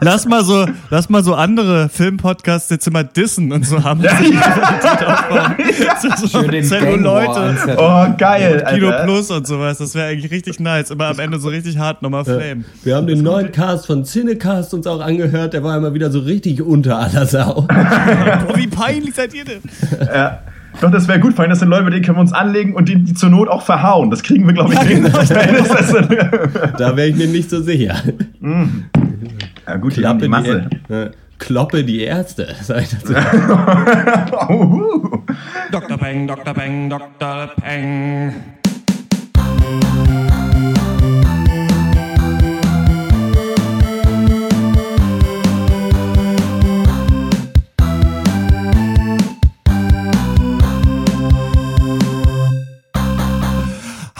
lass mal so, lass mal so andere Filmpodcasts jetzt immer dissen und so haben ja, ja. so, so Schön den Leute. Oh, geil. Kino Alter. Plus und sowas. Das wäre eigentlich richtig nice. Immer am Ende so richtig hart nochmal Flame. Wir haben den neuen Cast von Cinecast uns auch angehört. Der war immer wieder so richtig unter aller Sau. Boah, wie peinlich seid ihr denn? Ja. Doch, das wäre gut, vor allem, das sind Leute, mit denen können wir uns anlegen und die, die zur Not auch verhauen. Das kriegen wir, glaube ich, hin. da wäre ich mir nicht so sicher. Mm. Ja, gut, Klappe die, die Masse. Die, äh, Kloppe die Erste. Dr. Peng, Dr. Peng, Dr. Peng.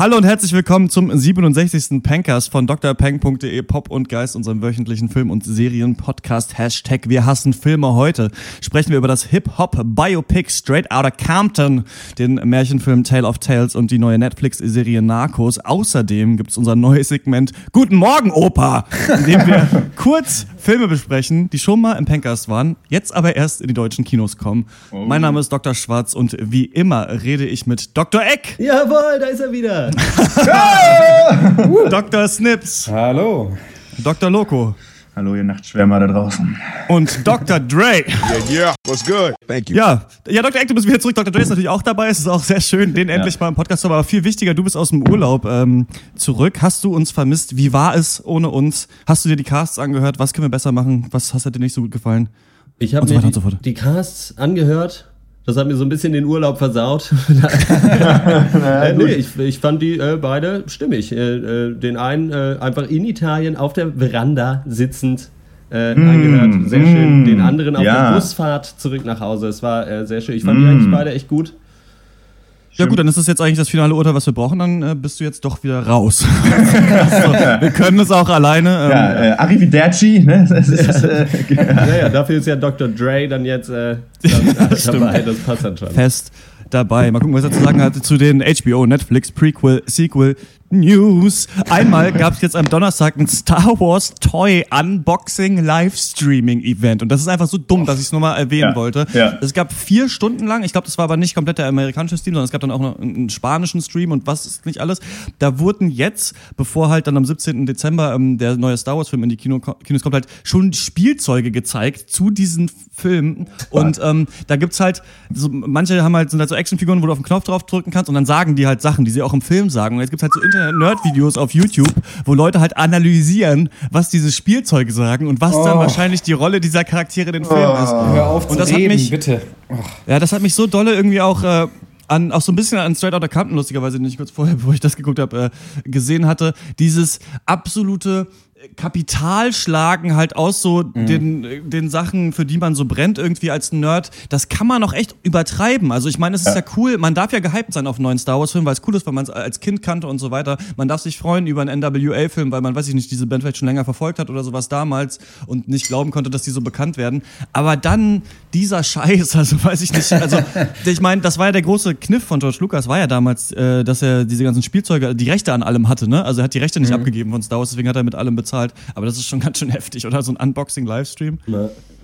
Hallo und herzlich willkommen zum 67. Pencast von drpeng.de Pop und Geist, unserem wöchentlichen Film- und Serien-Podcast. Hashtag Wir hassen Filme. Heute sprechen wir über das Hip-Hop-Biopic Straight Outta Compton, den Märchenfilm Tale of Tales und die neue Netflix-Serie Narcos. Außerdem gibt es unser neues Segment Guten Morgen, Opa, in dem wir kurz Filme besprechen, die schon mal im Pencast waren, jetzt aber erst in die deutschen Kinos kommen. Oh. Mein Name ist Dr. Schwarz und wie immer rede ich mit Dr. Eck. Jawohl, da ist er wieder. Dr. Snips. Hallo. Dr. Loco. Hallo, ihr Nachtschwärmer da draußen. Und Dr. Dre. Yeah, yeah, what's good? Thank you. Ja, ja Dr. Eck, du bist wieder zurück. Dr. Dre ist natürlich auch dabei. Es ist auch sehr schön, den ja. endlich mal im Podcast zu haben. Aber viel wichtiger, du bist aus dem Urlaub ähm, zurück. Hast du uns vermisst? Wie war es ohne uns? Hast du dir die Casts angehört? Was können wir besser machen? Was hat dir nicht so gut gefallen? Ich habe so mir die, so die Casts angehört das hat mir so ein bisschen den Urlaub versaut. naja, äh, nee, ich, ich fand die äh, beide stimmig. Äh, äh, den einen äh, einfach in Italien auf der Veranda sitzend äh, mm, angehört. Sehr mm, schön. Den anderen auf ja. der Busfahrt zurück nach Hause. Es war äh, sehr schön. Ich fand mm. die eigentlich beide echt gut. Ja gut, dann ist das jetzt eigentlich das finale Urteil, was wir brauchen, dann äh, bist du jetzt doch wieder raus. also, wir können es auch alleine. Ähm, ja, äh, Arrivederci, ne? Das ist, äh, ja, ja, dafür ist ja Dr. Dre dann jetzt äh, dann, das dabei, das passt dann schon. Fest dabei. Mal gucken, was er zu sagen hat zu den HBO, Netflix, Prequel, Sequel, News. Einmal gab es jetzt am Donnerstag ein Star Wars Toy Unboxing Livestreaming Event. Und das ist einfach so dumm, dass ich es nur mal erwähnen ja, wollte. Ja. Es gab vier Stunden lang, ich glaube, das war aber nicht komplett der amerikanische Stream, sondern es gab dann auch noch einen spanischen Stream und was ist nicht alles. Da wurden jetzt, bevor halt dann am 17. Dezember ähm, der neue Star Wars Film in die Kino, Kinos kommt, halt schon Spielzeuge gezeigt zu diesen Filmen. Und ähm, da gibt's halt, so, manche haben halt, sind halt so Actionfiguren, wo du auf den Knopf drauf drücken kannst und dann sagen die halt Sachen, die sie auch im Film sagen. Und jetzt gibt's halt so Nerd-Videos auf YouTube, wo Leute halt analysieren, was diese Spielzeuge sagen und was oh. dann wahrscheinlich die Rolle dieser Charaktere in den Filmen oh. ist. Hör auf und das reden, hat mich, bitte. Oh. Ja, das hat mich so dolle irgendwie auch äh, an, auch so ein bisschen an Straight Outta Compton, lustigerweise nicht kurz vorher, bevor ich das geguckt habe, äh, gesehen hatte. Dieses absolute Kapital schlagen halt aus so mhm. den, den Sachen, für die man so brennt irgendwie als Nerd, das kann man noch echt übertreiben. Also ich meine, es ist ja. ja cool, man darf ja gehypt sein auf einen neuen Star Wars Film, weil es cool ist, weil man es als Kind kannte und so weiter. Man darf sich freuen über einen NWA Film, weil man, weiß ich nicht, diese Band vielleicht schon länger verfolgt hat oder sowas damals und nicht glauben konnte, dass die so bekannt werden. Aber dann dieser Scheiß, also weiß ich nicht, also ich meine, das war ja der große Kniff von George Lucas, war ja damals, äh, dass er diese ganzen Spielzeuge, die Rechte an allem hatte, ne? Also er hat die Rechte nicht mhm. abgegeben von Star Wars, deswegen hat er mit allem bezahlt bezahlt. Aber das ist schon ganz schön heftig, oder? So ein Unboxing-Livestream.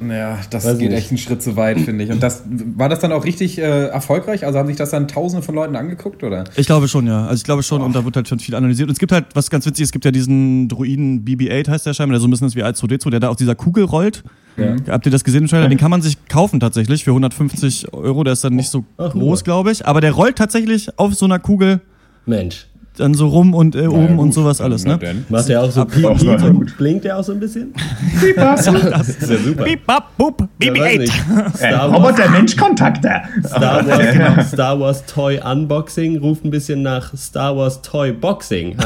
Ja, das Weiß geht nicht. echt einen Schritt zu weit, finde ich. Und das war das dann auch richtig äh, erfolgreich? Also haben sich das dann tausende von Leuten angeguckt, oder? Ich glaube schon, ja. Also ich glaube schon, oh. und da wird halt schon viel analysiert. Und es gibt halt, was ganz witzig ist, es gibt ja diesen Druiden BB-8, heißt der scheinbar, der so ein bisschen ist wie R2D2, der da auf dieser Kugel rollt. Ja. Habt ihr das gesehen im Trailer? Den kann man sich kaufen tatsächlich für 150 Euro. Der ist dann nicht so Ach, groß, glaube ich. Aber der rollt tatsächlich auf so einer Kugel. Mensch dann so rum und äh, oben gut, und sowas alles, ne? Macht der auch so piep, piep und blinkt der auch so ein bisschen? Piep, das ist ja super. Piep, bap, bup, BB-8. Roboter-Mensch-Kontakte. Star, Wars, genau, Star Wars Toy Unboxing ruft ein bisschen nach Star Wars Toy Boxing.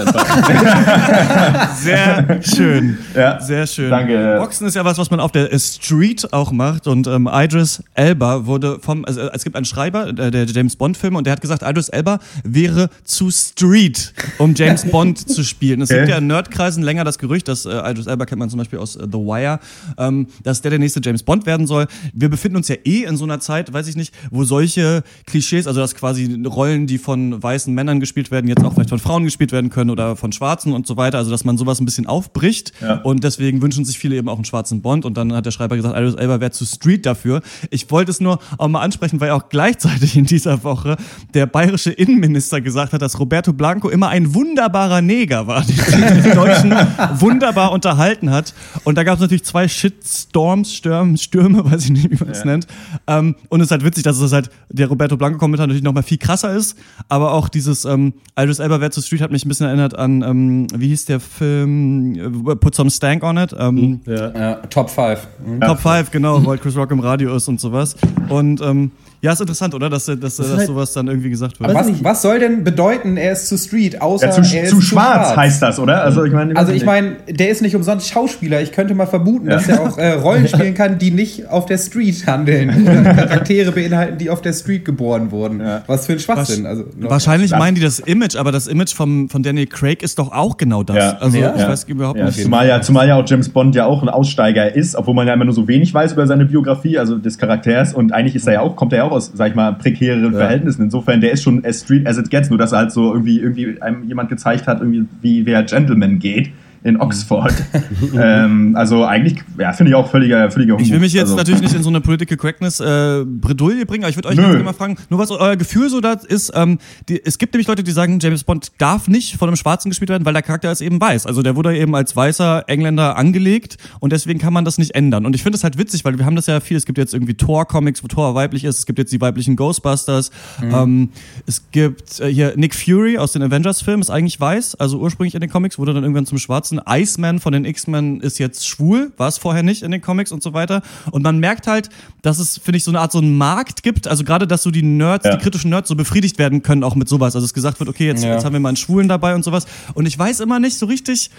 Sehr schön. Ja, Sehr schön. Danke. Boxen ist ja was, was man auf der Street auch macht und ähm, Idris Elba wurde vom, also es gibt einen Schreiber, der James Bond-Film und der hat gesagt, Idris Elba wäre zu Street Um James Bond zu spielen. Es gibt ja in Nerdkreisen länger das Gerücht, dass äh, Idris Elba kennt man zum Beispiel aus äh, The Wire, ähm, dass der der nächste James Bond werden soll. Wir befinden uns ja eh in so einer Zeit, weiß ich nicht, wo solche Klischees, also dass quasi Rollen, die von weißen Männern gespielt werden, jetzt auch vielleicht von Frauen gespielt werden können oder von Schwarzen und so weiter, also dass man sowas ein bisschen aufbricht ja. und deswegen wünschen sich viele eben auch einen schwarzen Bond und dann hat der Schreiber gesagt, Idris Elba wäre zu Street dafür. Ich wollte es nur auch mal ansprechen, weil auch gleichzeitig in dieser Woche der bayerische Innenminister gesagt hat, dass Roberto Blanco immer ein wunderbarer Neger war, der die Deutschen wunderbar unterhalten hat. Und da gab es natürlich zwei Shitstorms, Stürme, Stürme, weiß ich nicht, wie man es ja. nennt. Ähm, und es ist halt witzig, dass es halt der Roberto Blanco-Kommentar natürlich nochmal viel krasser ist, aber auch dieses ähm, Idris Elba Versus Street hat mich ein bisschen erinnert an, ähm, wie hieß der Film, äh, Put Some Stank on It. Ähm, ja. ja. Top 5. Mhm. Top 5, genau, weil Chris Rock im Radio ist und sowas. Und ähm, ja, ist interessant, oder? Dass, dass, dass, dass halt sowas dann irgendwie gesagt wird. Was, was, soll denn bedeuten, er ist zu Street, außer ja, zu, er ist zu, zu schwarz, schwarz, heißt das, oder? Also ich meine, also ich meine, der ist nicht umsonst Schauspieler. Ich könnte mal vermuten, ja. dass er auch äh, Rollen spielen kann, die nicht auf der Street handeln. Charaktere beinhalten, die auf der Street geboren wurden. Ja. Was für ein Schwachsinn. Also, Wahrscheinlich meinen die das Image, aber das Image vom, von Daniel Craig ist doch auch genau das. Ja. Also ich weiß überhaupt nicht. Zumal ja, zumal ja auch James Bond ja auch ein Aussteiger ist, obwohl man ja immer nur so wenig weiß über seine Biografie, also des Charakters. Und eigentlich ist er ja auch, kommt er ja auch aus, sag ich mal, prekäreren ja. Verhältnissen. Insofern, der ist schon as street as it gets, nur dass er halt so irgendwie, irgendwie einem jemand gezeigt hat, irgendwie, wie wer Gentleman geht in Oxford. ähm, also eigentlich, ja, finde ich auch völliger, völliger Humbug. Ich will mich jetzt also. natürlich nicht in so eine Political Correctness äh, Bredouille bringen, aber ich würde euch Nö. mal fragen, nur was euer Gefühl so da ist, ähm, die, es gibt nämlich Leute, die sagen, James Bond darf nicht von einem Schwarzen gespielt werden, weil der Charakter ist eben weiß. Also der wurde eben als weißer Engländer angelegt und deswegen kann man das nicht ändern. Und ich finde es halt witzig, weil wir haben das ja viel, es gibt jetzt irgendwie Thor-Comics, wo Thor weiblich ist, es gibt jetzt die weiblichen Ghostbusters, mhm. ähm, es gibt äh, hier Nick Fury aus den Avengers-Filmen, ist eigentlich weiß, also ursprünglich in den Comics, wurde dann irgendwann zum Schwarzen Schwarzen. Iceman von den X-Men ist jetzt schwul, war es vorher nicht in den Comics und so weiter. Und man merkt halt, dass es, finde ich, so eine Art so einen Markt gibt. Also gerade, dass so die Nerds, ja. die kritischen Nerds so befriedigt werden können, auch mit sowas. Also es gesagt wird, okay, jetzt, ja. jetzt haben wir mal einen Schwulen dabei und sowas. Und ich weiß immer nicht so richtig,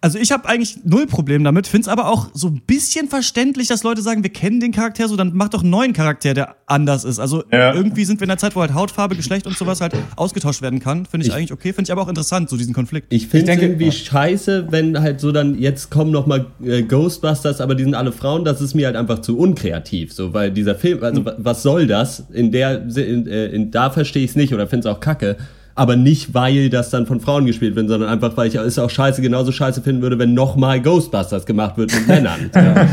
also ich habe eigentlich null Problem damit, finde es aber auch so ein bisschen verständlich, dass Leute sagen, wir kennen den Charakter so, dann mach doch einen neuen Charakter, der anders ist. Also ja. irgendwie sind wir in einer Zeit, wo halt Hautfarbe, Geschlecht und sowas halt ausgetauscht werden kann. Finde ich, ich, eigentlich okay, finde ich aber auch interessant, so diesen Konflikt. Ich finde es irgendwie ja. scheiße, wenn halt so dann, jetzt kommen noch mal äh, Ghostbusters, aber die sind alle Frauen, das ist mir halt einfach zu unkreativ, so, weil dieser Film, also mhm. was soll das? In der, in, äh, in da verstehe ich es nicht oder finde es auch kacke aber nicht, weil das dann von Frauen gespielt wird, sondern einfach, weil ich es auch scheiße, genauso scheiße finden würde, wenn nochmal Ghostbusters gemacht wird mit Männern. Ja.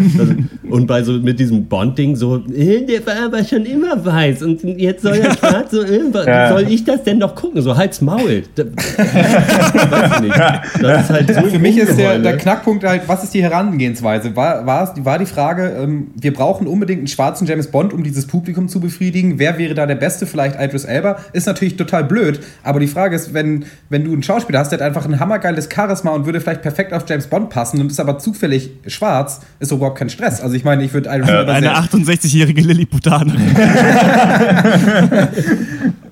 Und bei so mit diesem Bond-Ding so, äh, der war aber schon immer weiß und jetzt soll er gerade so, äh, ja. soll ich das denn noch gucken? So, halt's Maul. Weiß nicht. Das ist halt so Für mich ist der, der Knackpunkt halt, was ist die Herangehensweise? War, war, war die Frage, ähm, wir brauchen unbedingt einen schwarzen James Bond, um dieses Publikum zu befriedigen. Wer wäre da der Beste? Vielleicht Idris Elba? Ist natürlich total blöd, aber aber die Frage ist, wenn, wenn du einen Schauspieler hast, der hat einfach ein hammergeiles Charisma und würde vielleicht perfekt auf James Bond passen und ist aber zufällig schwarz, ist so überhaupt kein Stress. Also ich meine, ich würde äh, eine 68-jährige Lilliputanerin.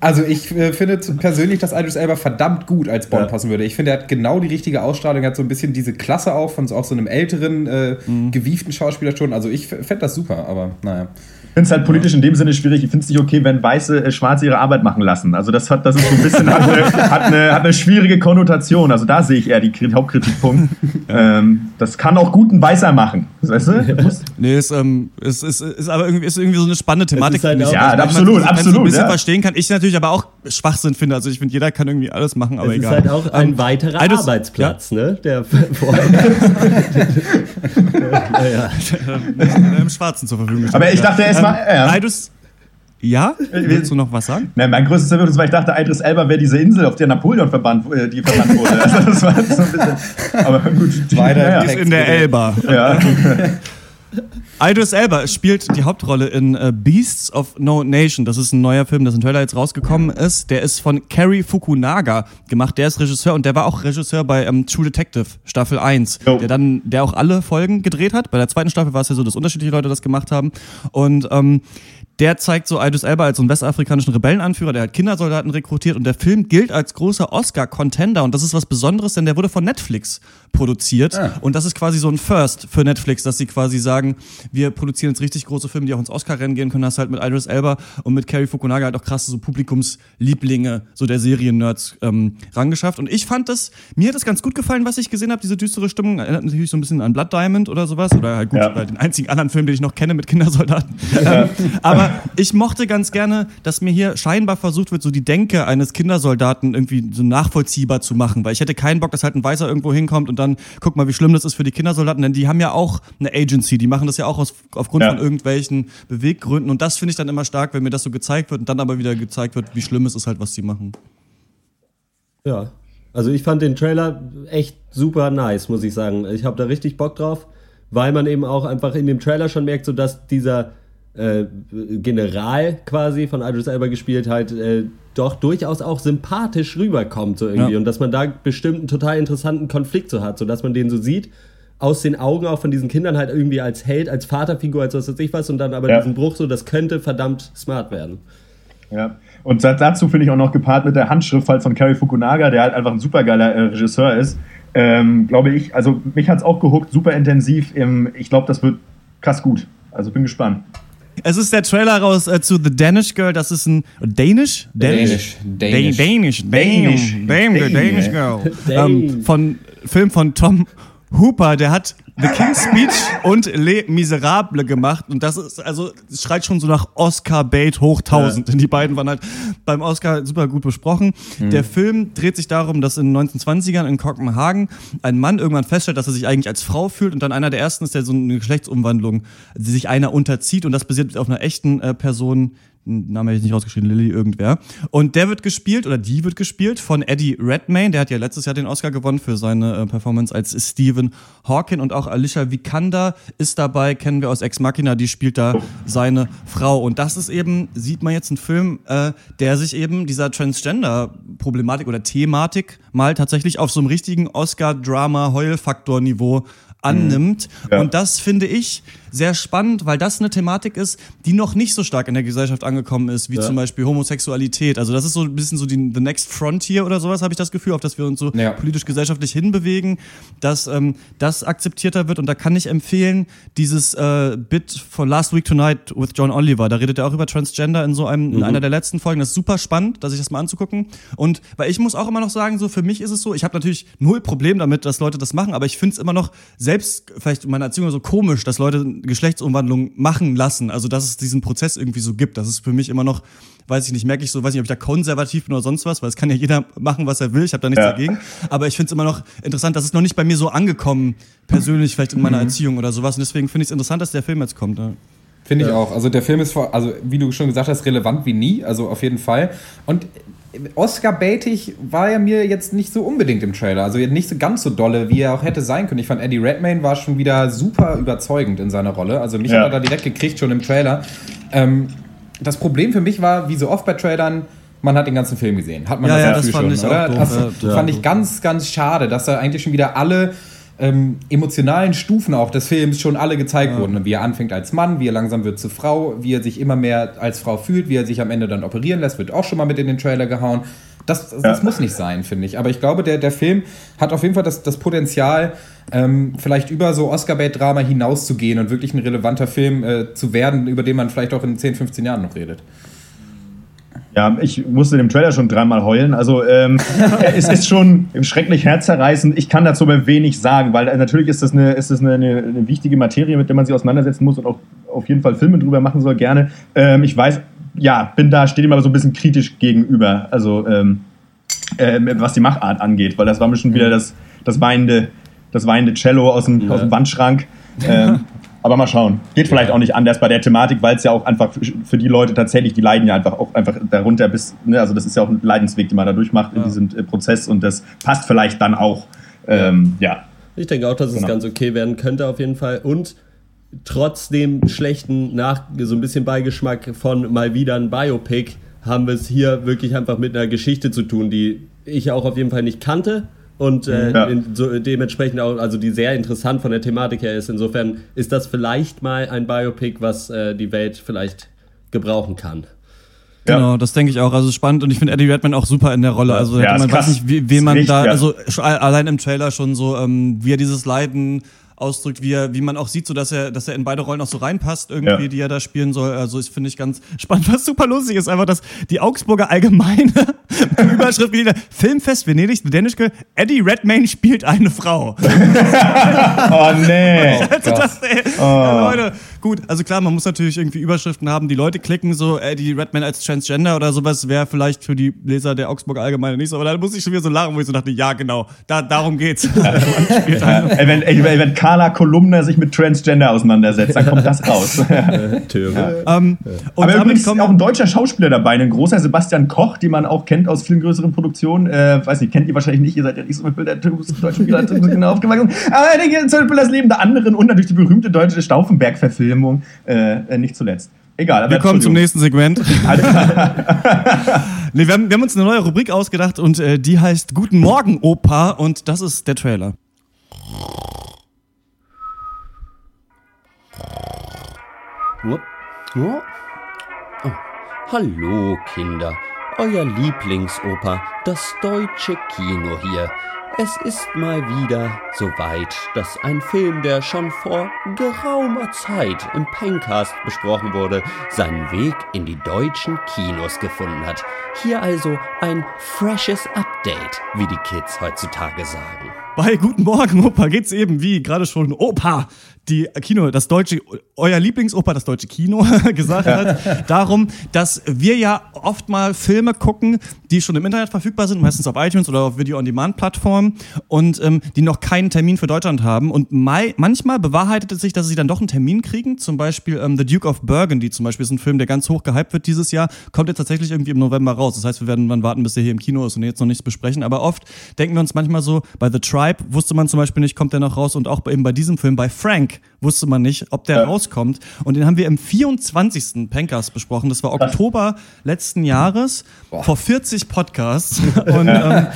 also ich äh, finde persönlich, dass Idris Elba verdammt gut als Bond ja. passen würde. Ich finde, er hat genau die richtige Ausstrahlung, er hat so ein bisschen diese Klasse auch von so, auch so einem älteren, äh, mhm. gewieften Schauspieler schon. Also ich fände das super, aber naja finde es halt politisch in dem Sinne schwierig. Ich finde es nicht okay, wenn Weiße äh, Schwarze ihre Arbeit machen lassen. Also das hat, das ist so ein bisschen hat eine, hat eine, hat eine schwierige Konnotation. Also da sehe ich eher die Hauptkritikpunkt. ähm, das kann auch guten Weißer machen. Weißt du? nee, ist, ähm, ist, ist, ist aber irgendwie, ist irgendwie so eine spannende Thematik. Halt ja, also, absolut, man, absolut. ein bisschen ja. verstehen kann. Ich natürlich aber auch Schwachsinn finde. Also ich finde, jeder kann irgendwie alles machen, aber es egal. ist halt auch ein ähm, weiterer Eidus, Arbeitsplatz, ja? ne? Der ja, ja. Im Schwarzen zur Verfügung steht. Aber ich dachte erst mal. Ja. Eidus, ja? Willst du noch was sagen? Nein, mein größtes Verwirrung ist, weil ich dachte, Idris Elba wäre diese Insel, auf der Napoleon verbannt, äh, die verbannt wurde. Also das war so ein bisschen. Aber gut. Weiter ja. ist in der Elba. Ja. Idris Elba spielt die Hauptrolle in uh, Beasts of No Nation. Das ist ein neuer Film, dessen Trailer jetzt rausgekommen ist. Der ist von Cary Fukunaga gemacht. Der ist Regisseur und der war auch Regisseur bei ähm, True Detective Staffel 1, oh. der dann, der auch alle Folgen gedreht hat. Bei der zweiten Staffel war es ja so, dass unterschiedliche Leute das gemacht haben. Und ähm, der zeigt so Idris Elba als so einen westafrikanischen Rebellenanführer, der hat Kindersoldaten rekrutiert und der Film gilt als großer Oscar-Contender und das ist was Besonderes, denn der wurde von Netflix produziert ah. und das ist quasi so ein First für Netflix, dass sie quasi sagen, wir produzieren jetzt richtig große Filme, die auch ins Oscar-Rennen gehen können, das halt mit Idris Elba und mit Carrie Fukunaga halt auch krasse so Publikumslieblinge so der Serien-Nerds ähm, rangeschafft und ich fand das, mir hat das ganz gut gefallen, was ich gesehen habe, diese düstere Stimmung, erinnert natürlich so ein bisschen an Blood Diamond oder sowas oder halt gut, ja. den einzigen anderen Film, den ich noch kenne mit Kindersoldaten. Ja. aber ich mochte ganz gerne, dass mir hier scheinbar versucht wird, so die Denke eines Kindersoldaten irgendwie so nachvollziehbar zu machen, weil ich hätte keinen Bock, dass halt ein Weißer irgendwo hinkommt und dann guck mal, wie schlimm das ist für die Kindersoldaten, denn die haben ja auch eine Agency, die machen das ja auch aus, aufgrund ja. von irgendwelchen Beweggründen und das finde ich dann immer stark, wenn mir das so gezeigt wird und dann aber wieder gezeigt wird, wie schlimm es ist halt, was die machen. Ja, also ich fand den Trailer echt super nice, muss ich sagen. Ich habe da richtig Bock drauf, weil man eben auch einfach in dem Trailer schon merkt, so dass dieser äh, General quasi von Idris Elba gespielt halt äh, doch durchaus auch sympathisch rüberkommt so irgendwie ja. und dass man da bestimmt einen total interessanten Konflikt so hat, so dass man den so sieht aus den Augen auch von diesen Kindern halt irgendwie als Held, als Vaterfigur, als was weiß ich was und dann aber ja. diesen Bruch so, das könnte verdammt smart werden. Ja, und dazu finde ich auch noch gepaart mit der Handschrift halt von Cary Fukunaga, der halt einfach ein supergeiler äh, Regisseur ist, ähm, glaube ich, also mich hat es auch gehuckt, super intensiv, im, ich glaube, das wird krass gut. Also bin gespannt. Es ist der Trailer raus äh, zu The Danish Girl. Das ist ein Danish? Danish. Danish. Danish. Danish. Danish. Danish, Danish Girl. Ähm, von Film von Tom Hooper. Der hat The King's Speech und Les Miserables gemacht. Und das ist, also, es schreit schon so nach Oscar Bait hoch 1000. Ja. Denn die beiden waren halt beim Oscar super gut besprochen. Mhm. Der Film dreht sich darum, dass in den 1920ern in Kopenhagen ein Mann irgendwann feststellt, dass er sich eigentlich als Frau fühlt und dann einer der ersten ist, der so eine Geschlechtsumwandlung, die sich einer unterzieht und das basiert auf einer echten äh, Person, Name hätte ich nicht rausgeschrieben, Lilly irgendwer. Und der wird gespielt, oder die wird gespielt von Eddie Redmayne, der hat ja letztes Jahr den Oscar gewonnen für seine äh, Performance als Stephen Hawking und auch Alicia Vikander ist dabei, kennen wir aus Ex Machina, die spielt da seine Frau. Und das ist eben, sieht man jetzt einen Film, äh, der sich eben dieser Transgender-Problematik oder Thematik mal tatsächlich auf so einem richtigen Oscar-Drama-Heulfaktor-Niveau annimmt. Ja. Und das finde ich sehr spannend, weil das eine Thematik ist, die noch nicht so stark in der Gesellschaft angekommen ist, wie ja. zum Beispiel Homosexualität. Also das ist so ein bisschen so die The Next Frontier oder sowas, habe ich das Gefühl, auf das wir uns so ja. politisch-gesellschaftlich hinbewegen, dass ähm, das akzeptierter wird. Und da kann ich empfehlen, dieses äh, Bit von Last Week Tonight with John Oliver, da redet er auch über Transgender in so einem, mhm. in einer der letzten Folgen. Das ist super spannend, dass ich das mal anzugucken. Und weil ich muss auch immer noch sagen, so für mich ist es so, ich habe natürlich null Problem damit, dass Leute das machen, aber ich finde es immer noch selbst vielleicht in meiner Erziehung so komisch, dass Leute Geschlechtsumwandlung machen lassen. Also, dass es diesen Prozess irgendwie so gibt. Das ist für mich immer noch, weiß ich nicht, merke ich so, weiß nicht, ob ich da konservativ bin oder sonst was, weil es kann ja jeder machen, was er will. Ich habe da nichts ja. dagegen. Aber ich finde es immer noch interessant, dass es noch nicht bei mir so angekommen, persönlich vielleicht in meiner mhm. Erziehung oder sowas. Und deswegen finde ich es interessant, dass der Film jetzt kommt. Ja. Finde ich ja. auch. Also der Film ist, vor, also wie du schon gesagt hast, relevant wie nie. Also auf jeden Fall. Und Oscar-baitig war er mir jetzt nicht so unbedingt im Trailer. Also nicht so ganz so dolle, wie er auch hätte sein können. Ich fand, Eddie Redmayne war schon wieder super überzeugend in seiner Rolle. Also mich ja. hat er da direkt gekriegt, schon im Trailer. Ähm, das Problem für mich war, wie so oft bei Trailern, man hat den ganzen Film gesehen. Hat man ja, das, ja, das fand schon, oder? Das ja, fand ich ganz, ganz schade, dass da eigentlich schon wieder alle ähm, emotionalen Stufen auch des Films schon alle gezeigt ja. wurden. Wie er anfängt als Mann, wie er langsam wird zur Frau, wie er sich immer mehr als Frau fühlt, wie er sich am Ende dann operieren lässt, wird auch schon mal mit in den Trailer gehauen. Das, das, das muss nicht sein, finde ich. Aber ich glaube, der, der Film hat auf jeden Fall das, das Potenzial, ähm, vielleicht über so Oscar-Bait-Drama hinauszugehen und wirklich ein relevanter Film äh, zu werden, über den man vielleicht auch in 10, 15 Jahren noch redet. Ja, ich musste dem Trailer schon dreimal heulen. Also ähm, es ist schon schrecklich herzerreißend. Ich kann dazu aber wenig sagen, weil natürlich ist das, eine, ist das eine, eine, eine, wichtige Materie, mit der man sich auseinandersetzen muss und auch auf jeden Fall Filme drüber machen soll, gerne. Ähm, ich weiß, ja, bin da, stehe ihm aber so ein bisschen kritisch gegenüber, also ähm, äh, was die Machart angeht, weil das war mir schon wieder das, das weinende, das weinende Cello aus dem, ja. aus dem Wandschrank. Ähm, aber mal schauen. Geht vielleicht auch nicht anders bei der Thematik, weil es ja auch einfach für die Leute tatsächlich, die leiden ja einfach auch einfach darunter bis, ne, also das ist ja auch ein Leidensweg, den man da durchmacht ja. in diesem äh, Prozess und das passt vielleicht dann auch. Ähm, ja. Ich denke auch, dass es genau. ganz okay werden könnte auf jeden Fall. Und trotz dem schlechten Nach so ein bisschen Beigeschmack von mal wieder ein Biopic haben wir es hier wirklich einfach mit einer Geschichte zu tun, die ich auch auf jeden Fall nicht kannte und äh, ja. in, so, dementsprechend auch, also die sehr interessant von der Thematik her ist. Insofern ist das vielleicht mal ein Biopic, was äh, die Welt vielleicht gebrauchen kann. Genau, ja. das denke ich auch. Also spannend und ich finde Eddie Redman auch super in der Rolle. Also ja, man weiß nicht, wie, wie man da, ja. also allein im Trailer schon so, ähm, wie er dieses Leiden ausdrückt, wie, er, wie man auch sieht, so dass er, dass er in beide Rollen auch so reinpasst, irgendwie, ja. die er da spielen soll. Also das finde ich ganz spannend. Was super lustig ist, einfach, dass die Augsburger Allgemeine Überschrift gelesen Filmfest Venedig, Girl, Eddie Redmayne spielt eine Frau. oh nee. Also das, ey, oh. Leute, gut, also klar, man muss natürlich irgendwie Überschriften haben, die Leute klicken, so Eddie Redmayne als Transgender oder sowas wäre vielleicht für die Leser der Augsburger Allgemeine nicht so, aber da muss ich schon wieder so lachen, wo ich so dachte, ja genau, da, darum geht's. Ja. ey, wenn, ey, wenn Carla Kolumna sich mit Transgender auseinandersetzt, dann kommt das raus. Ja. Um, Aber übrigens ist auch ein deutscher Schauspieler dabei, ein großer Sebastian Koch, den man auch kennt aus vielen größeren Produktionen. Äh, weiß nicht, kennt ihr wahrscheinlich nicht, ihr seid ja nicht so mit Bildern deutschen genau aufgewachsen. Aber denke, zum Beispiel das Leben der anderen und natürlich die berühmte deutsche Stauffenberg-Verfilmung, äh, nicht zuletzt. Egal. Wir kommen zum nächsten Segment. nee, wir, haben, wir haben uns eine neue Rubrik ausgedacht und äh, die heißt Guten Morgen, Opa und das ist der Trailer. Oh. Oh. Hallo Kinder, euer Lieblingsoper, das deutsche Kino hier. Es ist mal wieder soweit, dass ein Film, der schon vor geraumer Zeit im Pencast besprochen wurde, seinen Weg in die deutschen Kinos gefunden hat. Hier also ein freshes Update, wie die Kids heutzutage sagen. Bei Guten Morgen, Opa, geht's eben wie gerade schon Opa die Kino, das deutsche, euer Lieblingsoper, das deutsche Kino, gesagt hat, darum, dass wir ja oft mal Filme gucken, die schon im Internet verfügbar sind, meistens auf iTunes oder auf Video-on-Demand-Plattformen und ähm, die noch keinen Termin für Deutschland haben. Und mai, manchmal bewahrheitet es sich, dass sie dann doch einen Termin kriegen. Zum Beispiel ähm, The Duke of Burgundy zum Beispiel ist ein Film, der ganz hoch gehypt wird dieses Jahr, kommt jetzt tatsächlich irgendwie im November raus. Das heißt, wir werden dann warten, bis er hier im Kino ist und jetzt noch nichts besprechen. Aber oft denken wir uns manchmal so, bei The Tribe wusste man zum Beispiel nicht, kommt der noch raus? Und auch eben bei diesem Film, bei Frank, wusste man nicht, ob der ja. rauskommt. Und den haben wir im 24. Pencast besprochen. Das war Oktober letzten Jahres, Boah. vor 40 Podcasts. Und ähm,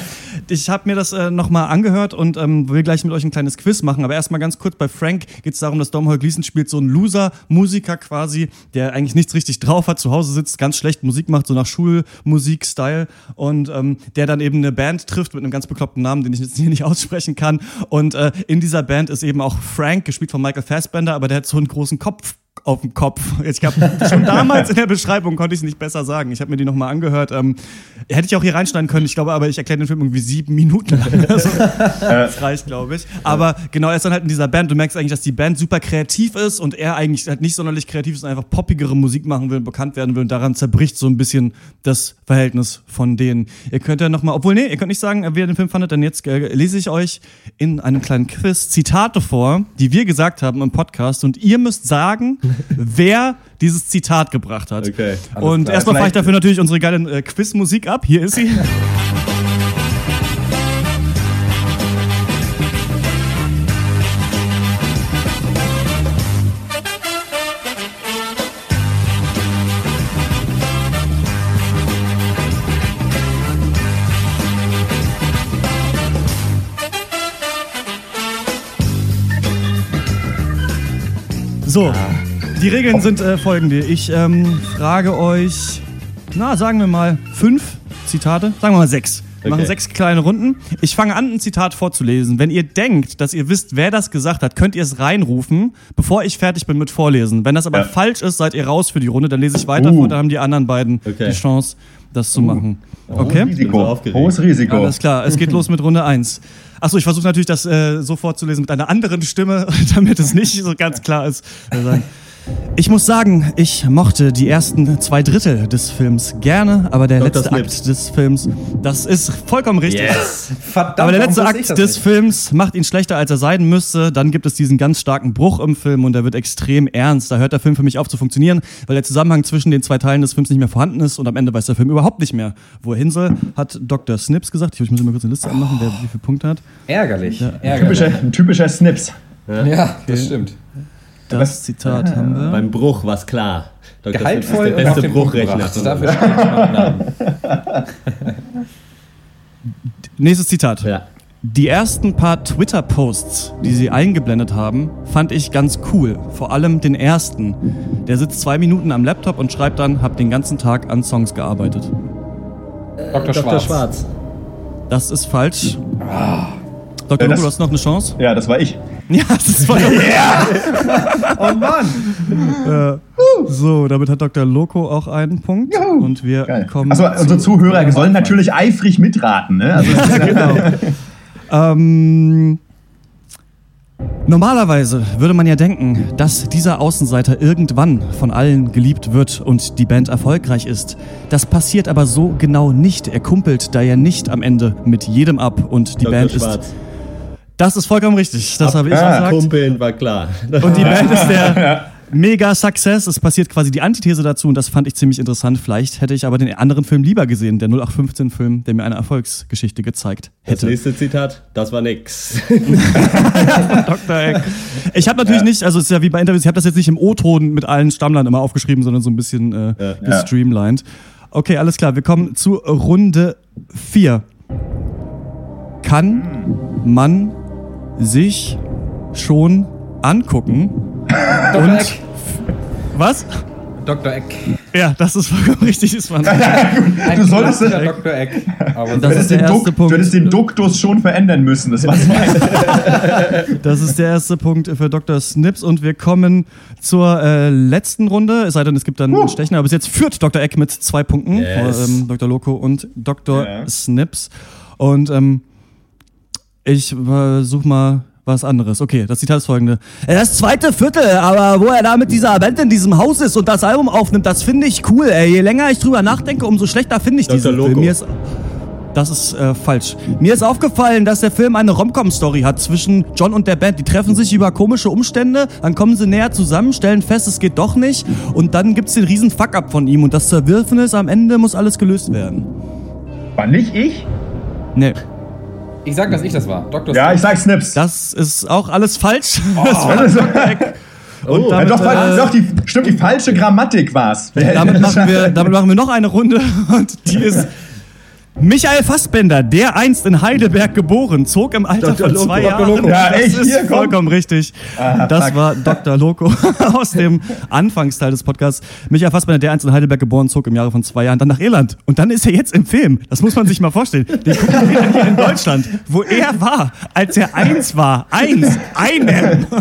ich habe mir das äh, nochmal angehört und ähm, will gleich mit euch ein kleines Quiz machen. Aber erstmal ganz kurz, bei Frank geht es darum, dass Domhnall Gleeson spielt so einen Loser-Musiker quasi, der eigentlich nichts richtig drauf hat, zu Hause sitzt, ganz schlecht Musik macht, so nach Schulmusik-Style. Und ähm, der dann eben eine Band trifft mit einem ganz bekloppten Namen, den ich jetzt hier nicht aussprechen kann. Und äh, in dieser Band ist eben auch Frank, gespielt von Michael Fassbender, aber der hat so einen großen Kopf auf dem Kopf. Ich glaube, schon damals in der Beschreibung konnte ich es nicht besser sagen. Ich habe mir die nochmal angehört. Ähm, hätte ich auch hier reinschneiden können. Ich glaube aber, ich erkläre den Film irgendwie sieben Minuten lang. Also, das reicht, glaube ich. Aber genau, er ist dann halt in dieser Band. Du merkst eigentlich, dass die Band super kreativ ist und er eigentlich halt nicht sonderlich kreativ ist und einfach poppigere Musik machen will, bekannt werden will. Und daran zerbricht so ein bisschen das Verhältnis von denen. Ihr könnt ja nochmal, obwohl, nee, ihr könnt nicht sagen, wie ihr den Film fandet, denn jetzt äh, lese ich euch in einem kleinen Quiz Zitate vor, die wir gesagt haben im Podcast. Und ihr müsst sagen, wer dieses Zitat gebracht hat. Okay, und erstmal fahre ich dafür natürlich unsere geile äh, Quizmusik ab. Hier ist sie. So, die Regeln sind äh, folgende. Ich ähm, frage euch, na, sagen wir mal fünf Zitate, sagen wir mal sechs. Wir okay. machen sechs kleine Runden. Ich fange an, ein Zitat vorzulesen. Wenn ihr denkt, dass ihr wisst, wer das gesagt hat, könnt ihr es reinrufen, bevor ich fertig bin mit Vorlesen. Wenn das aber ja. falsch ist, seid ihr raus für die Runde. Dann lese ich weiter uh. vor, dann haben die anderen beiden okay. die Chance, das zu uh. machen. Okay? Risiko. Hohes Risiko. Alles klar, es geht los mit Runde 1. Achso, ich versuche natürlich das äh, so vorzulesen mit einer anderen Stimme, damit es nicht so ganz klar ist. Ich muss sagen, ich mochte die ersten zwei Drittel des Films gerne, aber der Dr. letzte Snips. Akt des Films, das ist vollkommen richtig. Yes. Verdammt, aber der letzte Akt des nicht? Films macht ihn schlechter, als er sein müsste. Dann gibt es diesen ganz starken Bruch im Film und der wird extrem ernst. Da hört der Film für mich auf zu funktionieren, weil der Zusammenhang zwischen den zwei Teilen des Films nicht mehr vorhanden ist und am Ende weiß der Film überhaupt nicht mehr, wo er hin soll. Hat Dr. Snips gesagt. Ich muss mir kurz eine Liste anmachen, wer wie viele Punkte hat. Ärgerlich. Ja. Ärgerlich. Typischer, ein typischer Snips. Ja, ja okay. das stimmt. Das Zitat haben wir. Beim Bruch war es klar. Dr. Gehaltvoll ist der beste Bruchrechner. Dafür Nächstes Zitat. Ja. Die ersten paar Twitter-Posts, die sie eingeblendet haben, fand ich ganz cool. Vor allem den ersten. Der sitzt zwei Minuten am Laptop und schreibt dann, hab den ganzen Tag an Songs gearbeitet. Äh, Dr. Schwarz. Dr. Schwarz. Das ist falsch. Ah. Dr. Äh, Loco, du hast noch eine Chance? Ja, das war ich. Ja, das war ja. yeah. Oh Mann. Äh, so, damit hat Dr. Loco auch einen Punkt. Juhu. Und wir Geil. kommen. Also, unsere Zuhörer sollen natürlich eifrig mitraten. Ne? Also, genau. ähm, Normalerweise würde man ja denken, dass dieser Außenseiter irgendwann von allen geliebt wird und die Band erfolgreich ist. Das passiert aber so genau nicht. Er kumpelt da ja nicht am Ende mit jedem ab und die Dr. Band Schwarz. ist. Das ist vollkommen richtig. Das habe ich ah, gesagt. Kumpeln war klar. Und die Band ist der mega Success. Es passiert quasi die Antithese dazu und das fand ich ziemlich interessant. Vielleicht hätte ich aber den anderen Film lieber gesehen, der 0815-Film, der mir eine Erfolgsgeschichte gezeigt hätte. Das nächste Zitat, das war nix. Dr. Eck. Ich habe natürlich ja. nicht, also es ist ja wie bei Interviews, ich habe das jetzt nicht im O-Ton mit allen Stammlern immer aufgeschrieben, sondern so ein bisschen äh, ja. gestreamlined. Okay, alles klar. Wir kommen zu Runde 4. Kann man sich schon angucken, Dr. Und Eck. Was? Dr. Eck. Ja, das ist vollkommen richtig. Ist man du solltest den Dr. Eck. Aber das ist der erste Punkt. Du hättest den Duktus schon verändern müssen. Das, war's das ist der erste Punkt für Dr. Snips. Und wir kommen zur äh, letzten Runde. Es sei denn, es gibt dann uh. einen Stechen. Aber bis jetzt führt Dr. Eck mit zwei Punkten. Yes. Vor, ähm, Dr. Loco und Dr. Yeah. Snips. Und ähm, ich äh, suche mal was anderes. Okay, das Zitat ist folgende. Das zweite Viertel, aber wo er da mit dieser Band in diesem Haus ist und das Album aufnimmt, das finde ich cool, ey. Je länger ich drüber nachdenke, umso schlechter finde ich Dr. diesen. Film. Mir ist, das ist äh, falsch. Mir ist aufgefallen, dass der Film eine Romcom-Story hat zwischen John und der Band. Die treffen sich über komische Umstände, dann kommen sie näher zusammen, stellen fest, es geht doch nicht und dann gibt's den riesen Fuck-up von ihm und das Zerwürfnis, am Ende muss alles gelöst werden. War nicht ich? Nee. Ich sag, dass ich das war. Dr. Ja, ich sag Snips. Das ist auch alles falsch. Oh. Das war Und oh. damit, ja, doch, äh, doch die, stimmt, die falsche Grammatik war's. Damit machen, wir, damit machen wir noch eine Runde und die ist Michael Fassbender, der einst in Heidelberg geboren, zog im Alter Dr. von Loco, zwei Dr. Jahren. Ja, das echt, ist hier, vollkommen richtig. Ah, das fuck. war Dr. Loco aus dem Anfangsteil des Podcasts. Michael Fassbender, der einst in Heidelberg geboren, zog im Jahre von zwei Jahren dann nach Irland. Und dann ist er jetzt im Film. Das muss man sich mal vorstellen. Den gucken wir hier in Deutschland, wo er war, als er eins war. Eins. Einem.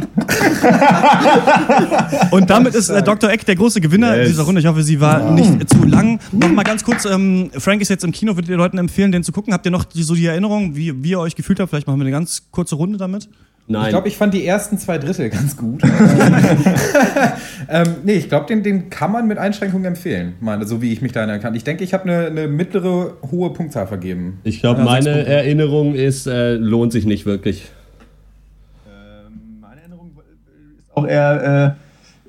Und damit ist äh, Dr. Eck der große Gewinner yes. dieser Runde. Ich hoffe, sie war nicht zu lang. Noch mal ganz kurz, ähm, Frank ist jetzt im Kino, würdet ihr Leuten empfehlen, den zu gucken? Habt ihr noch die, so die Erinnerung, wie, wie ihr euch gefühlt habt? Vielleicht machen wir eine ganz kurze Runde damit. Nein. Ich glaube, ich fand die ersten zwei Drittel ganz gut. ähm, nee, ich glaube, den, den kann man mit Einschränkungen empfehlen, meine, so wie ich mich da erinnern Ich denke, ich habe eine, eine mittlere, hohe Punktzahl vergeben. Ich glaube, ja, meine Erinnerung ist, äh, lohnt sich nicht wirklich. Ähm, meine Erinnerung ist auch eher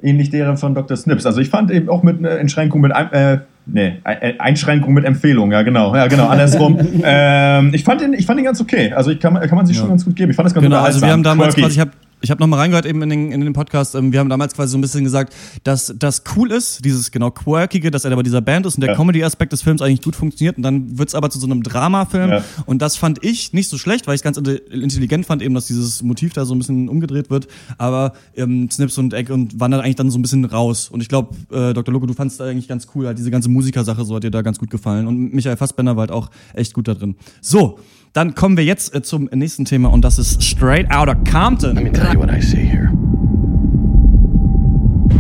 äh, ähnlich derer von Dr. Snips. Also ich fand eben auch mit einer Einschränkung mit äh, Nee, Einschränkung mit Empfehlung, ja genau, ja genau, andersrum. ähm, ich, fand den, ich fand den ganz okay, also ich kann, kann man sich ja. schon ganz gut geben. Ich fand das ganz Genau, also wir haben damals quasi, ich habe ich habe nochmal reingehört eben in den, in den Podcast. Ähm, wir haben damals quasi so ein bisschen gesagt, dass das cool ist, dieses genau Quirkige, dass er bei dieser Band ist und der ja. Comedy-Aspekt des Films eigentlich gut funktioniert. Und dann wird's aber zu so einem Dramafilm. Ja. Und das fand ich nicht so schlecht, weil ich es ganz intelligent fand, eben, dass dieses Motiv da so ein bisschen umgedreht wird. Aber ähm, Snips und Egg und dann eigentlich dann so ein bisschen raus. Und ich glaube, äh, Dr. Loco, du fandst da eigentlich ganz cool. Halt diese ganze Musikersache, so hat dir da ganz gut gefallen. Und Michael Fassbender war halt auch echt gut da drin. So. Dann kommen wir jetzt äh, zum nächsten Thema und das ist Straight Outta Compton. Let me tell you what I see here.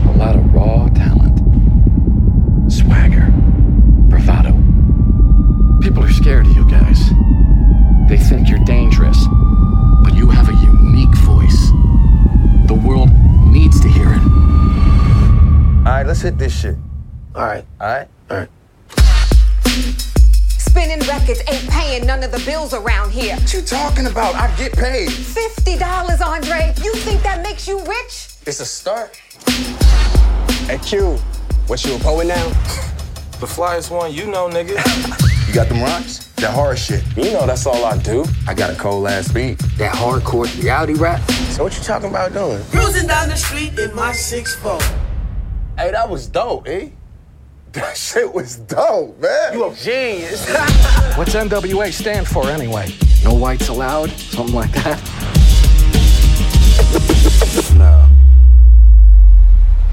A lot of raw talent. Swagger. Bravado. People are scared of you guys. They think you're dangerous. But you have a unique voice. The world needs to hear it. Alright, let's hit this shit. Alright, alright, alright. Spinning records ain't paying none of the bills around here. What you talking about? I get paid. $50, Andre. You think that makes you rich? It's a start. Hey, Q, what you a poet now? The flyest one you know, nigga. you got them rocks? That hard shit. You know that's all I do. I got a cold ass beat. That hardcore reality rap. So what you talking about doing? Cruising down the street in my 6'4". Hey, that was dope, eh? That shit was dope, man. You a genius. What's NWA stand for anyway? No whites allowed? Something like that? no.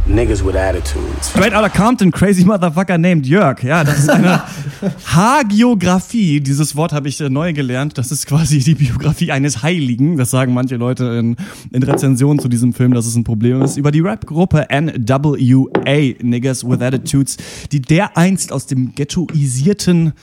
Niggas with attitudes. Straight Outta Compton, crazy motherfucker named Jörg. Ja, das ist eine Hagiografie. Dieses Wort habe ich äh, neu gelernt. Das ist quasi die Biografie eines Heiligen. Das sagen manche Leute in, in Rezensionen zu diesem Film, dass es ein Problem ist. Über die Rap-Gruppe NWA, Niggas with Attitudes, die dereinst aus dem ghettoisierten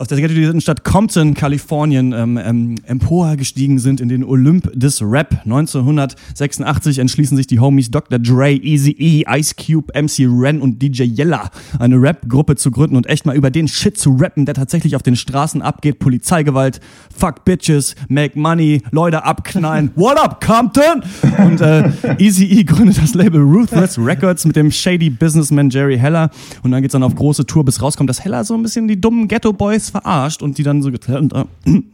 aus der ghettoisierten Stadt Compton, Kalifornien, ähm, ähm, emporgestiegen sind in den Olymp des Rap. 1986 entschließen sich die Homies Dr. Dre, Easy-E, Ice Cube, MC Ren und DJ Yella eine Rap-Gruppe zu gründen und echt mal über den Shit zu rappen, der tatsächlich auf den Straßen abgeht. Polizeigewalt, fuck bitches, make money, Leute abknallen. What up, Compton? Und äh, Easy-E gründet das Label Ruthless Records mit dem shady Businessman Jerry Heller und dann geht's dann auf große Tour, bis rauskommt, dass Heller so ein bisschen die dummen Ghetto-Boys verarscht und die dann so getrennte,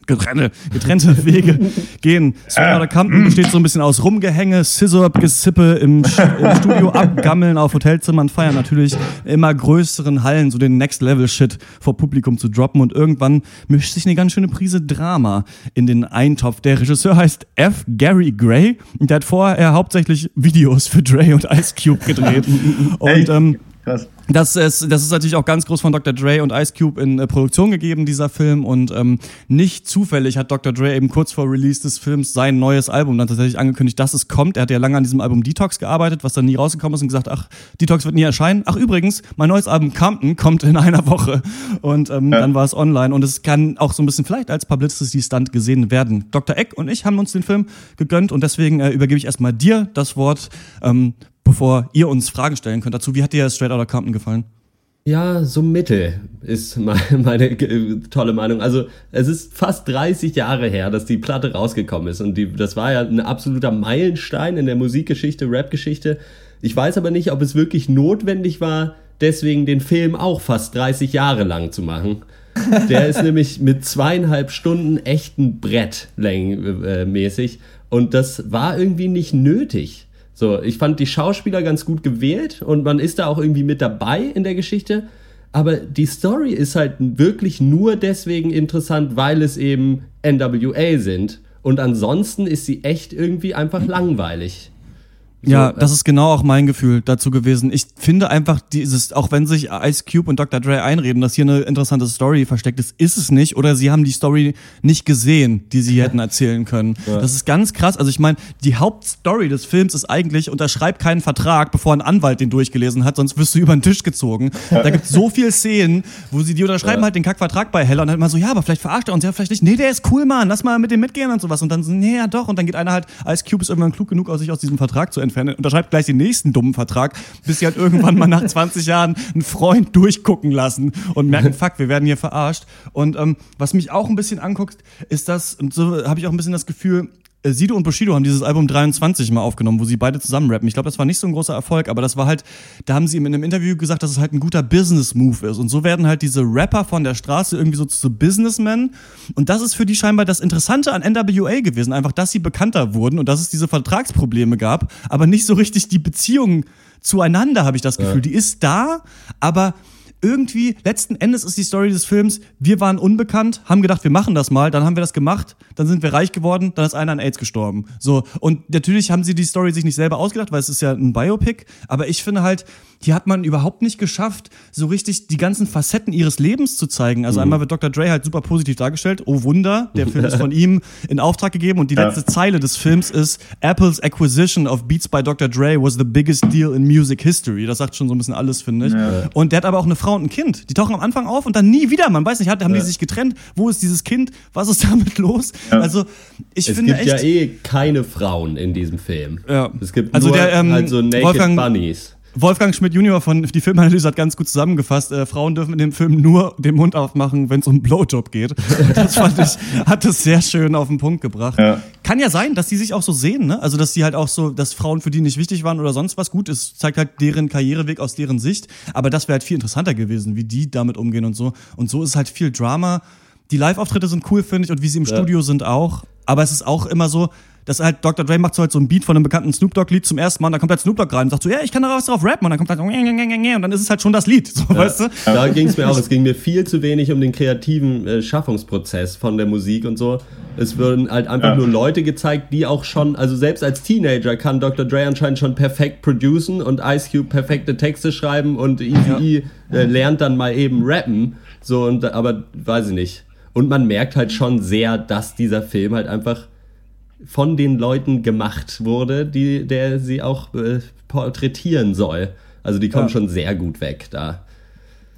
getrennte, getrennte Wege gehen. Swear oder Compton besteht so ein bisschen aus Rumgehänge, Scissor, Gesippe im, im Studio abgammeln, auf Hotelzimmern feiern, natürlich immer größeren Hallen, so den Next-Level-Shit vor Publikum zu droppen und irgendwann mischt sich eine ganz schöne Prise Drama in den Eintopf. Der Regisseur heißt F. Gary Gray und der hat vorher hauptsächlich Videos für Dre und Ice Cube gedreht. Und ähm, Krass. Das ist, das ist natürlich auch ganz groß von Dr. Dre und Ice Cube in äh, Produktion gegeben, dieser Film. Und ähm, nicht zufällig hat Dr. Dre eben kurz vor Release des Films sein neues Album dann tatsächlich angekündigt, dass es kommt. Er hat ja lange an diesem Album Detox gearbeitet, was dann nie rausgekommen ist und gesagt, ach, Detox wird nie erscheinen. Ach, übrigens, mein neues Album Compton kommt in einer Woche. Und ähm, ja. dann war es online. Und es kann auch so ein bisschen vielleicht als Publicity-Stunt gesehen werden. Dr. Eck und ich haben uns den Film gegönnt und deswegen äh, übergebe ich erstmal dir das Wort. Ähm, bevor ihr uns Fragen stellen könnt dazu. Wie hat dir Straight Outta Compton gefallen? Ja, so mittel ist meine, tolle Meinung. Also es ist fast 30 Jahre her, dass die Platte rausgekommen ist und die, das war ja ein absoluter Meilenstein in der Musikgeschichte, Rapgeschichte. Ich weiß aber nicht, ob es wirklich notwendig war, deswegen den Film auch fast 30 Jahre lang zu machen. Der ist nämlich mit zweieinhalb Stunden echten Brett äh, mäßig und das war irgendwie nicht nötig. So, ich fand die Schauspieler ganz gut gewählt und man ist da auch irgendwie mit dabei in der Geschichte. Aber die Story ist halt wirklich nur deswegen interessant, weil es eben NWA sind. Und ansonsten ist sie echt irgendwie einfach langweilig. Ja, das ist genau auch mein Gefühl dazu gewesen. Ich finde einfach dieses, auch wenn sich Ice Cube und Dr. Dre einreden, dass hier eine interessante Story versteckt ist, ist es nicht. Oder sie haben die Story nicht gesehen, die sie hätten erzählen können. Ja. Das ist ganz krass. Also ich meine, die Hauptstory des Films ist eigentlich, unterschreib keinen Vertrag, bevor ein Anwalt den durchgelesen hat, sonst wirst du über den Tisch gezogen. Da gibt es so viele Szenen, wo sie die unterschreiben ja. halt den Kackvertrag bei Heller und dann immer so, ja, aber vielleicht verarscht er uns, ja, vielleicht nicht. Nee, der ist cool, Mann, lass mal mit dem mitgehen und sowas. Und dann so, nee, ja doch. Und dann geht einer halt, Ice Cube ist irgendwann klug genug, aus sich aus diesem Vertrag zu entfernen unterschreibt gleich den nächsten dummen Vertrag, bis sie halt irgendwann mal nach 20 Jahren einen Freund durchgucken lassen und merken, fuck, wir werden hier verarscht. Und ähm, was mich auch ein bisschen anguckt, ist das, und so habe ich auch ein bisschen das Gefühl, Sido und Bushido haben dieses Album 23 mal aufgenommen, wo sie beide zusammen rappen. Ich glaube, das war nicht so ein großer Erfolg, aber das war halt, da haben sie in einem Interview gesagt, dass es halt ein guter Business-Move ist. Und so werden halt diese Rapper von der Straße irgendwie so zu Businessmen. Und das ist für die scheinbar das Interessante an NWA gewesen, einfach, dass sie bekannter wurden und dass es diese Vertragsprobleme gab, aber nicht so richtig die Beziehung zueinander, habe ich das Gefühl. Ja. Die ist da, aber irgendwie, letzten Endes ist die Story des Films, wir waren unbekannt, haben gedacht, wir machen das mal, dann haben wir das gemacht, dann sind wir reich geworden, dann ist einer an AIDS gestorben. So, und natürlich haben sie die Story sich nicht selber ausgedacht, weil es ist ja ein Biopic, aber ich finde halt, hier hat man überhaupt nicht geschafft, so richtig die ganzen Facetten ihres Lebens zu zeigen. Also mhm. einmal wird Dr. Dre halt super positiv dargestellt. Oh Wunder, der Film ist von ihm in Auftrag gegeben und die letzte ja. Zeile des Films ist Apple's acquisition of Beats by Dr. Dre was the biggest deal in music history. Das sagt schon so ein bisschen alles, finde ich. Ja. Und der hat aber auch eine Frau und ein Kind. Die tauchen am Anfang auf und dann nie wieder. Man weiß nicht, haben die sich getrennt? Wo ist dieses Kind? Was ist damit los? Also ich es finde echt. Es gibt ja eh keine Frauen in diesem Film. Ja. Es gibt also nur der, ähm, halt so Naked Wolfgang, Bunnies. Wolfgang Schmidt Junior von die Filmanalyse hat ganz gut zusammengefasst, äh, Frauen dürfen in dem Film nur den Mund aufmachen, wenn es um Blowjob geht. Das fand ich, hat es sehr schön auf den Punkt gebracht. Ja. Kann ja sein, dass die sich auch so sehen, ne? Also dass die halt auch so, dass Frauen für die nicht wichtig waren oder sonst was gut ist, zeigt halt deren Karriereweg aus deren Sicht. Aber das wäre halt viel interessanter gewesen, wie die damit umgehen und so. Und so ist halt viel Drama. Die Live-Auftritte sind cool, finde ich, und wie sie im ja. Studio sind auch. Aber es ist auch immer so, dass halt Dr. Dre macht so halt so ein Beat von einem bekannten Snoop Dogg-Lied zum ersten Mal, und dann kommt halt Snoop Dogg rein und sagt so, ja, ich kann da was drauf rappen, und dann kommt halt und dann ist es halt schon das Lied, so, ja. weißt du? Da ging es mir auch, es ging mir viel zu wenig um den kreativen äh, Schaffungsprozess von der Musik und so. Es würden halt einfach ja. nur Leute gezeigt, die auch schon, also selbst als Teenager kann Dr. Dre anscheinend schon perfekt producen und Ice Cube perfekte Texte schreiben und Easy ja. äh, lernt dann mal eben rappen. So, und aber weiß ich nicht. Und man merkt halt schon sehr, dass dieser Film halt einfach von den Leuten gemacht wurde, die, der sie auch äh, porträtieren soll. Also die kommen ja. schon sehr gut weg da.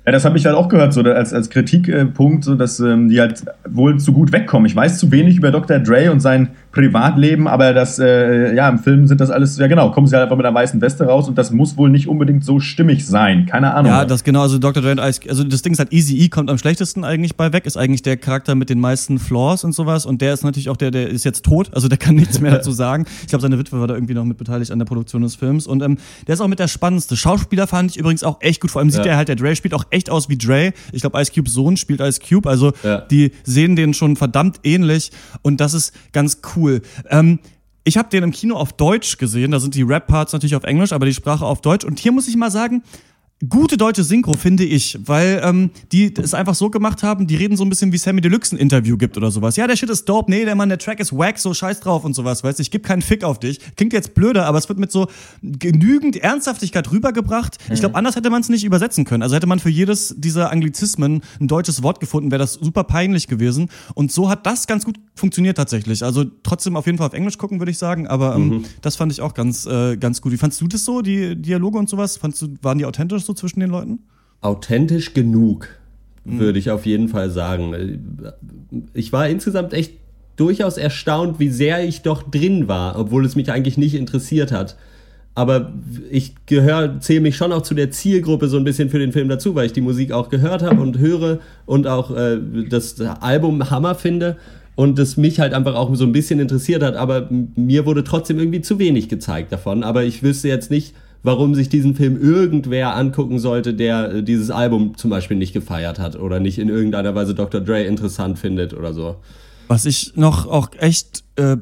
Ja, das habe ich halt auch gehört, so als, als Kritikpunkt, so dass ähm, die halt wohl zu gut wegkommen. Ich weiß zu wenig über Dr. Dre und sein Privatleben, aber das, äh, ja, im Film sind das alles, ja genau, kommen sie halt einfach mit einer weißen Weste raus und das muss wohl nicht unbedingt so stimmig sein. Keine Ahnung. Ja, das genau, also Dr. Dre und Ice, also das Ding ist halt Easy E kommt am schlechtesten eigentlich bei weg, ist eigentlich der Charakter mit den meisten Flaws und sowas und der ist natürlich auch der, der ist jetzt tot, also der kann nichts mehr dazu sagen. Ich glaube, seine Witwe war da irgendwie noch mit beteiligt an der Produktion des Films und ähm, der ist auch mit der spannendste. Schauspieler fand ich übrigens auch echt gut, vor allem sieht ja. er halt, der Dre spielt auch echt aus wie Dre. Ich glaube, Ice Cubes Sohn spielt Ice Cube, also ja. die sehen den schon verdammt ähnlich und das ist ganz cool. Ähm, ich habe den im Kino auf Deutsch gesehen, da sind die Rap-Parts natürlich auf Englisch, aber die Sprache auf Deutsch. Und hier muss ich mal sagen, gute deutsche Synchro, finde ich, weil ähm, die es einfach so gemacht haben, die reden so ein bisschen wie Sammy Deluxe ein Interview gibt oder sowas. Ja, der Shit ist dope, nee, der Mann, der Track ist wack, so scheiß drauf und sowas, weißt du, ich gebe keinen Fick auf dich. Klingt jetzt blöder, aber es wird mit so genügend Ernsthaftigkeit rübergebracht. Mhm. Ich glaube, anders hätte man es nicht übersetzen können. Also hätte man für jedes dieser Anglizismen ein deutsches Wort gefunden, wäre das super peinlich gewesen. Und so hat das ganz gut funktioniert tatsächlich. Also trotzdem auf jeden Fall auf Englisch gucken, würde ich sagen, aber ähm, mhm. das fand ich auch ganz, äh, ganz gut. Wie fandst du das so, die Dialoge und sowas? Fandst du, waren die authentisch? So zwischen den Leuten? Authentisch genug, mhm. würde ich auf jeden Fall sagen. Ich war insgesamt echt durchaus erstaunt, wie sehr ich doch drin war, obwohl es mich eigentlich nicht interessiert hat. Aber ich gehöre, zähle mich schon auch zu der Zielgruppe so ein bisschen für den Film dazu, weil ich die Musik auch gehört habe und höre und auch äh, das Album Hammer finde und es mich halt einfach auch so ein bisschen interessiert hat. Aber mir wurde trotzdem irgendwie zu wenig gezeigt davon. Aber ich wüsste jetzt nicht, warum sich diesen Film irgendwer angucken sollte, der äh, dieses Album zum Beispiel nicht gefeiert hat oder nicht in irgendeiner Weise Dr. Dre interessant findet oder so. Was ich noch auch echt äh,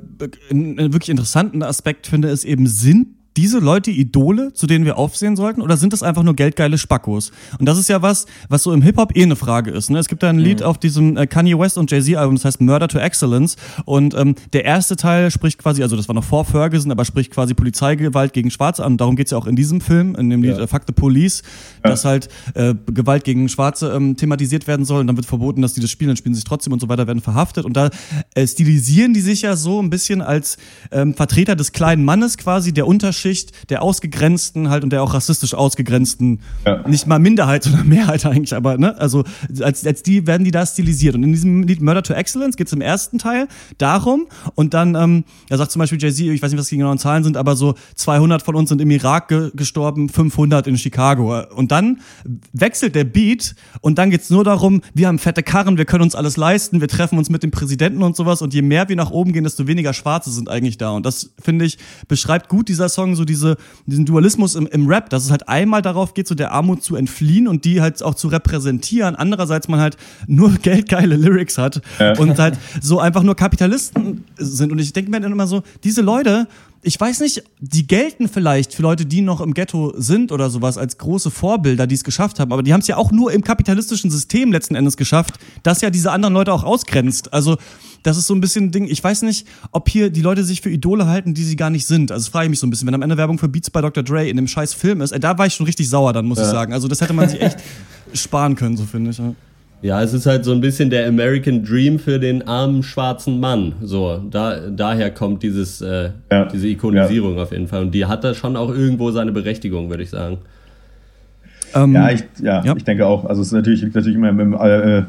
einen wirklich interessanten Aspekt finde, ist eben, sind diese Leute Idole, zu denen wir aufsehen sollten, oder sind das einfach nur geldgeile Spackos? Und das ist ja was, was so im Hip-Hop eh eine Frage ist. Ne? Es gibt da ein Lied mhm. auf diesem äh, Kanye West und Jay-Z-Album, das heißt Murder to Excellence. Und ähm, der erste Teil spricht quasi, also das war noch vor Ferguson, aber spricht quasi Polizeigewalt gegen Schwarze an. Darum geht's ja auch in diesem Film, in dem Lied ja. Äh, Fuck the Police, ja. dass halt äh, Gewalt gegen Schwarze ähm, thematisiert werden soll. Und dann wird verboten, dass die das spielen, dann spielen sie sich trotzdem und so weiter, werden verhaftet. Und da äh, stilisieren die sich ja so ein bisschen als ähm, Vertreter des kleinen Mannes quasi, der Unterschicht, der ausgegrenzten halt und der auch rassistisch ausgegrenzten, ja. nicht mal Minderheit, sondern Mehrheit eigentlich, aber ne, also als, als die werden die da stilisiert. Und in diesem Lied Murder to Excellence geht es im ersten Teil darum und dann, ähm, er sagt zum Beispiel Jay-Z, ich weiß nicht, was die genauen Zahlen sind, aber so 200 von uns sind im Irak ge gestorben, 500 in Chicago. Und dann wechselt der Beat und dann geht es nur darum, wir haben fette Karren, wir können uns alles leisten, wir treffen uns mit dem Präsidenten und sowas und je mehr wir nach oben gehen, desto weniger Schwarze sind eigentlich da. Und das, finde ich, beschreibt gut dieser Song so diese, diesen Dualismus im, im Rap, dass es halt einmal darauf geht, so der Armut zu entfliehen und die halt auch zu repräsentieren. Andererseits man halt nur geldgeile Lyrics hat ja. und halt so einfach nur Kapitalisten sind. Und ich denke mir dann immer so, diese Leute, ich weiß nicht, die gelten vielleicht für Leute, die noch im Ghetto sind oder sowas, als große Vorbilder, die es geschafft haben. Aber die haben es ja auch nur im kapitalistischen System letzten Endes geschafft, das ja diese anderen Leute auch ausgrenzt. Also, das ist so ein bisschen ein Ding. Ich weiß nicht, ob hier die Leute sich für Idole halten, die sie gar nicht sind. Also, das frage ich mich so ein bisschen. Wenn am Ende Werbung für Beats bei Dr. Dre in dem scheiß Film ist, äh, da war ich schon richtig sauer dann, muss ja. ich sagen. Also, das hätte man sich echt sparen können, so finde ich. Ja. Ja, es ist halt so ein bisschen der American Dream für den armen schwarzen Mann. So, da, daher kommt dieses, äh, ja. diese Ikonisierung ja. auf jeden Fall. Und die hat da schon auch irgendwo seine Berechtigung, würde ich sagen. Ähm, ja, ich, ja, ja, ich denke auch. Also es ist natürlich, natürlich immer im, äh,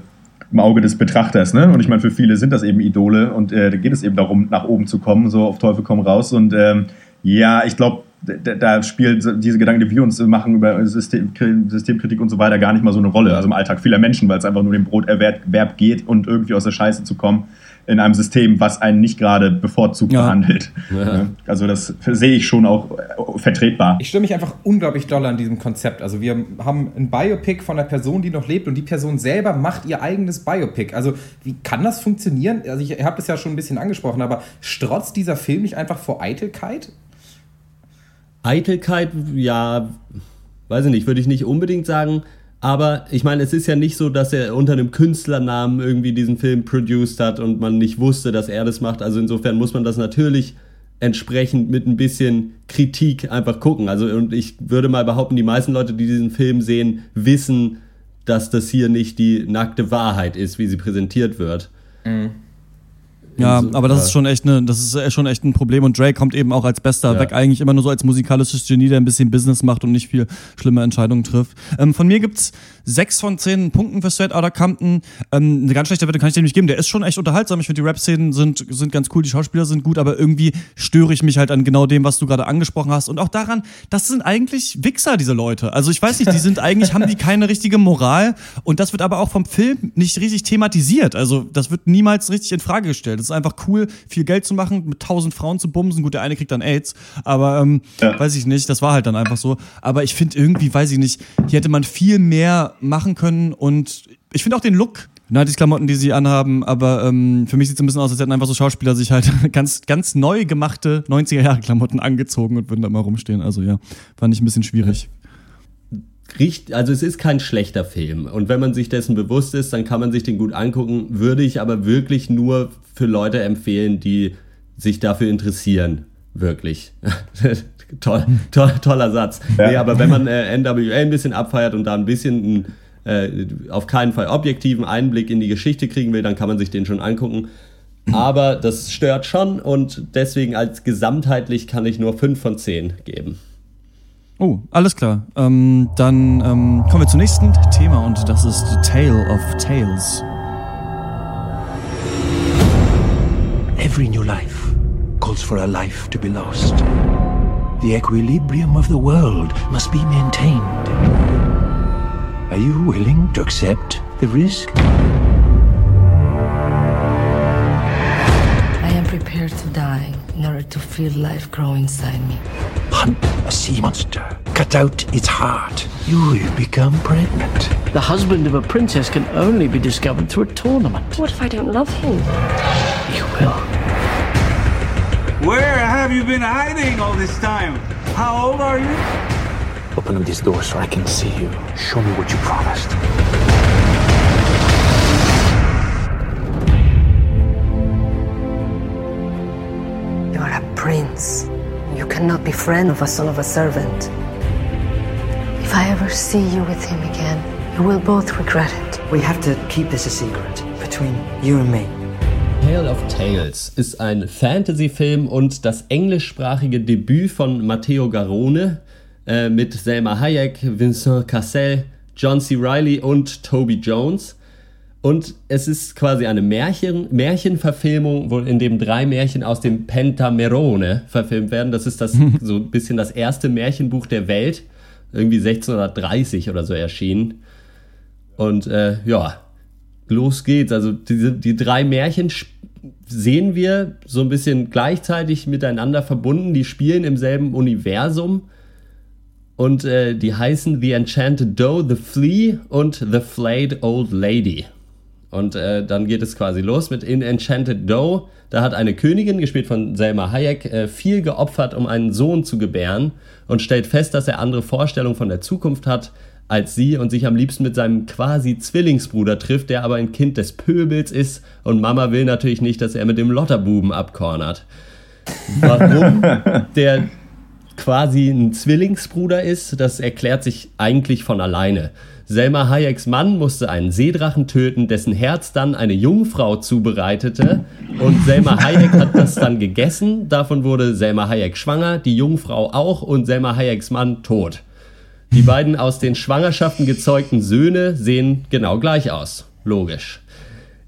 im Auge des Betrachters, ne? Und ich meine, für viele sind das eben Idole und äh, da geht es eben darum, nach oben zu kommen, so auf Teufel komm raus. Und ähm, ja, ich glaube, da, da spielt diese Gedanken, die wir uns machen über System, Systemkritik und so weiter, gar nicht mal so eine Rolle. Also im Alltag vieler Menschen, weil es einfach nur dem Broterwerb geht und irgendwie aus der Scheiße zu kommen. in einem System, was einen nicht gerade bevorzugt ja. behandelt. Ja. Also das sehe ich schon auch äh, vertretbar. Ich stimme mich einfach unglaublich doll an diesem Konzept. Also wir haben ein Biopic von einer Person, die noch lebt und die Person selber macht ihr eigenes Biopic. Also wie kann das funktionieren? Also ich habe das ja schon ein bisschen angesprochen, aber strotzt dieser Film nicht einfach vor Eitelkeit? Eitelkeit, ja, weiß ich nicht, würde ich nicht unbedingt sagen. Aber ich meine, es ist ja nicht so, dass er unter einem Künstlernamen irgendwie diesen Film produced hat und man nicht wusste, dass er das macht. Also insofern muss man das natürlich entsprechend mit ein bisschen Kritik einfach gucken. Also und ich würde mal behaupten, die meisten Leute, die diesen Film sehen, wissen, dass das hier nicht die nackte Wahrheit ist, wie sie präsentiert wird. Mhm. Ja, aber das ist schon echt ne, das ist schon echt ein Problem und Drake kommt eben auch als Bester ja. weg, eigentlich immer nur so als musikalisches Genie, der ein bisschen Business macht und nicht viel schlimme Entscheidungen trifft. Ähm, von mir gibt's sechs von zehn Punkten für Straight Outta Compton. Ähm, eine ganz schlechte Wette kann ich dir nicht geben. Der ist schon echt unterhaltsam. Ich finde, die Rap-Szenen sind, sind ganz cool, die Schauspieler sind gut, aber irgendwie störe ich mich halt an genau dem, was du gerade angesprochen hast. Und auch daran, das sind eigentlich Wichser, diese Leute. Also ich weiß nicht, die sind eigentlich, haben die keine richtige Moral. Und das wird aber auch vom Film nicht richtig thematisiert. Also das wird niemals richtig in Frage gestellt. Das ist einfach cool, viel Geld zu machen, mit tausend Frauen zu bumsen. Gut, der eine kriegt dann AIDS, aber ähm, ja. weiß ich nicht, das war halt dann einfach so. Aber ich finde irgendwie, weiß ich nicht, hier hätte man viel mehr machen können und ich finde auch den Look die klamotten die sie anhaben, aber ähm, für mich sieht es ein bisschen aus, als hätten einfach so Schauspieler sich halt ganz, ganz neu gemachte 90er-Jahre-Klamotten angezogen und würden da mal rumstehen. Also ja, fand ich ein bisschen schwierig. Also es ist kein schlechter Film und wenn man sich dessen bewusst ist, dann kann man sich den gut angucken. Würde ich aber wirklich nur für Leute empfehlen, die sich dafür interessieren. Wirklich. Toll, to toller Satz. Ja. Nee, aber wenn man äh, NWA ein bisschen abfeiert und da ein bisschen äh, auf keinen Fall objektiven Einblick in die Geschichte kriegen will, dann kann man sich den schon angucken. Aber das stört schon und deswegen als gesamtheitlich kann ich nur 5 von 10 geben. Oh, alles klar. Ähm, dann ähm, kommen wir zum nächsten Thema und das ist The Tale of Tales. Every new life calls for a life to be lost. The equilibrium of the world must be maintained. Are you willing to accept the risk? I am prepared to die in order to feel life grow inside me. Hunt a sea monster. Cut out its heart. You will become pregnant. The husband of a princess can only be discovered through a tournament. What if I don't love him? You will. Where have you been hiding all this time? How old are you? Open up this door so I can see you. Show me what you promised. You're a prince. You cannot be friend of a son of a servant. If I ever see you with him again, you will both regret it. We have to keep this a secret between you and me. Tale of Tales ist ein Fantasy-Film und das englischsprachige Debüt von Matteo Garone äh, mit Selma Hayek, Vincent Cassel, John C. Reilly und Toby Jones. Und es ist quasi eine Märchen, Märchenverfilmung, wo in dem drei Märchen aus dem Pentamerone verfilmt werden. Das ist das so ein bisschen das erste Märchenbuch der Welt, irgendwie 1630 oder so erschienen. Und äh, ja, los geht's. Also die, die drei Märchen sehen wir so ein bisschen gleichzeitig miteinander verbunden. Die spielen im selben Universum und äh, die heißen The Enchanted Doe, The Flea und The Flayed Old Lady. Und äh, dann geht es quasi los mit In Enchanted Doe. Da hat eine Königin, gespielt von Selma Hayek, äh, viel geopfert, um einen Sohn zu gebären und stellt fest, dass er andere Vorstellungen von der Zukunft hat als sie und sich am liebsten mit seinem quasi Zwillingsbruder trifft, der aber ein Kind des Pöbels ist und Mama will natürlich nicht, dass er mit dem Lotterbuben abkornert. Warum der quasi ein Zwillingsbruder ist, das erklärt sich eigentlich von alleine. Selma Hayeks Mann musste einen Seedrachen töten, dessen Herz dann eine Jungfrau zubereitete. Und Selma Hayek hat das dann gegessen. Davon wurde Selma Hayek schwanger, die Jungfrau auch und Selma Hayeks Mann tot. Die beiden aus den Schwangerschaften gezeugten Söhne sehen genau gleich aus. Logisch.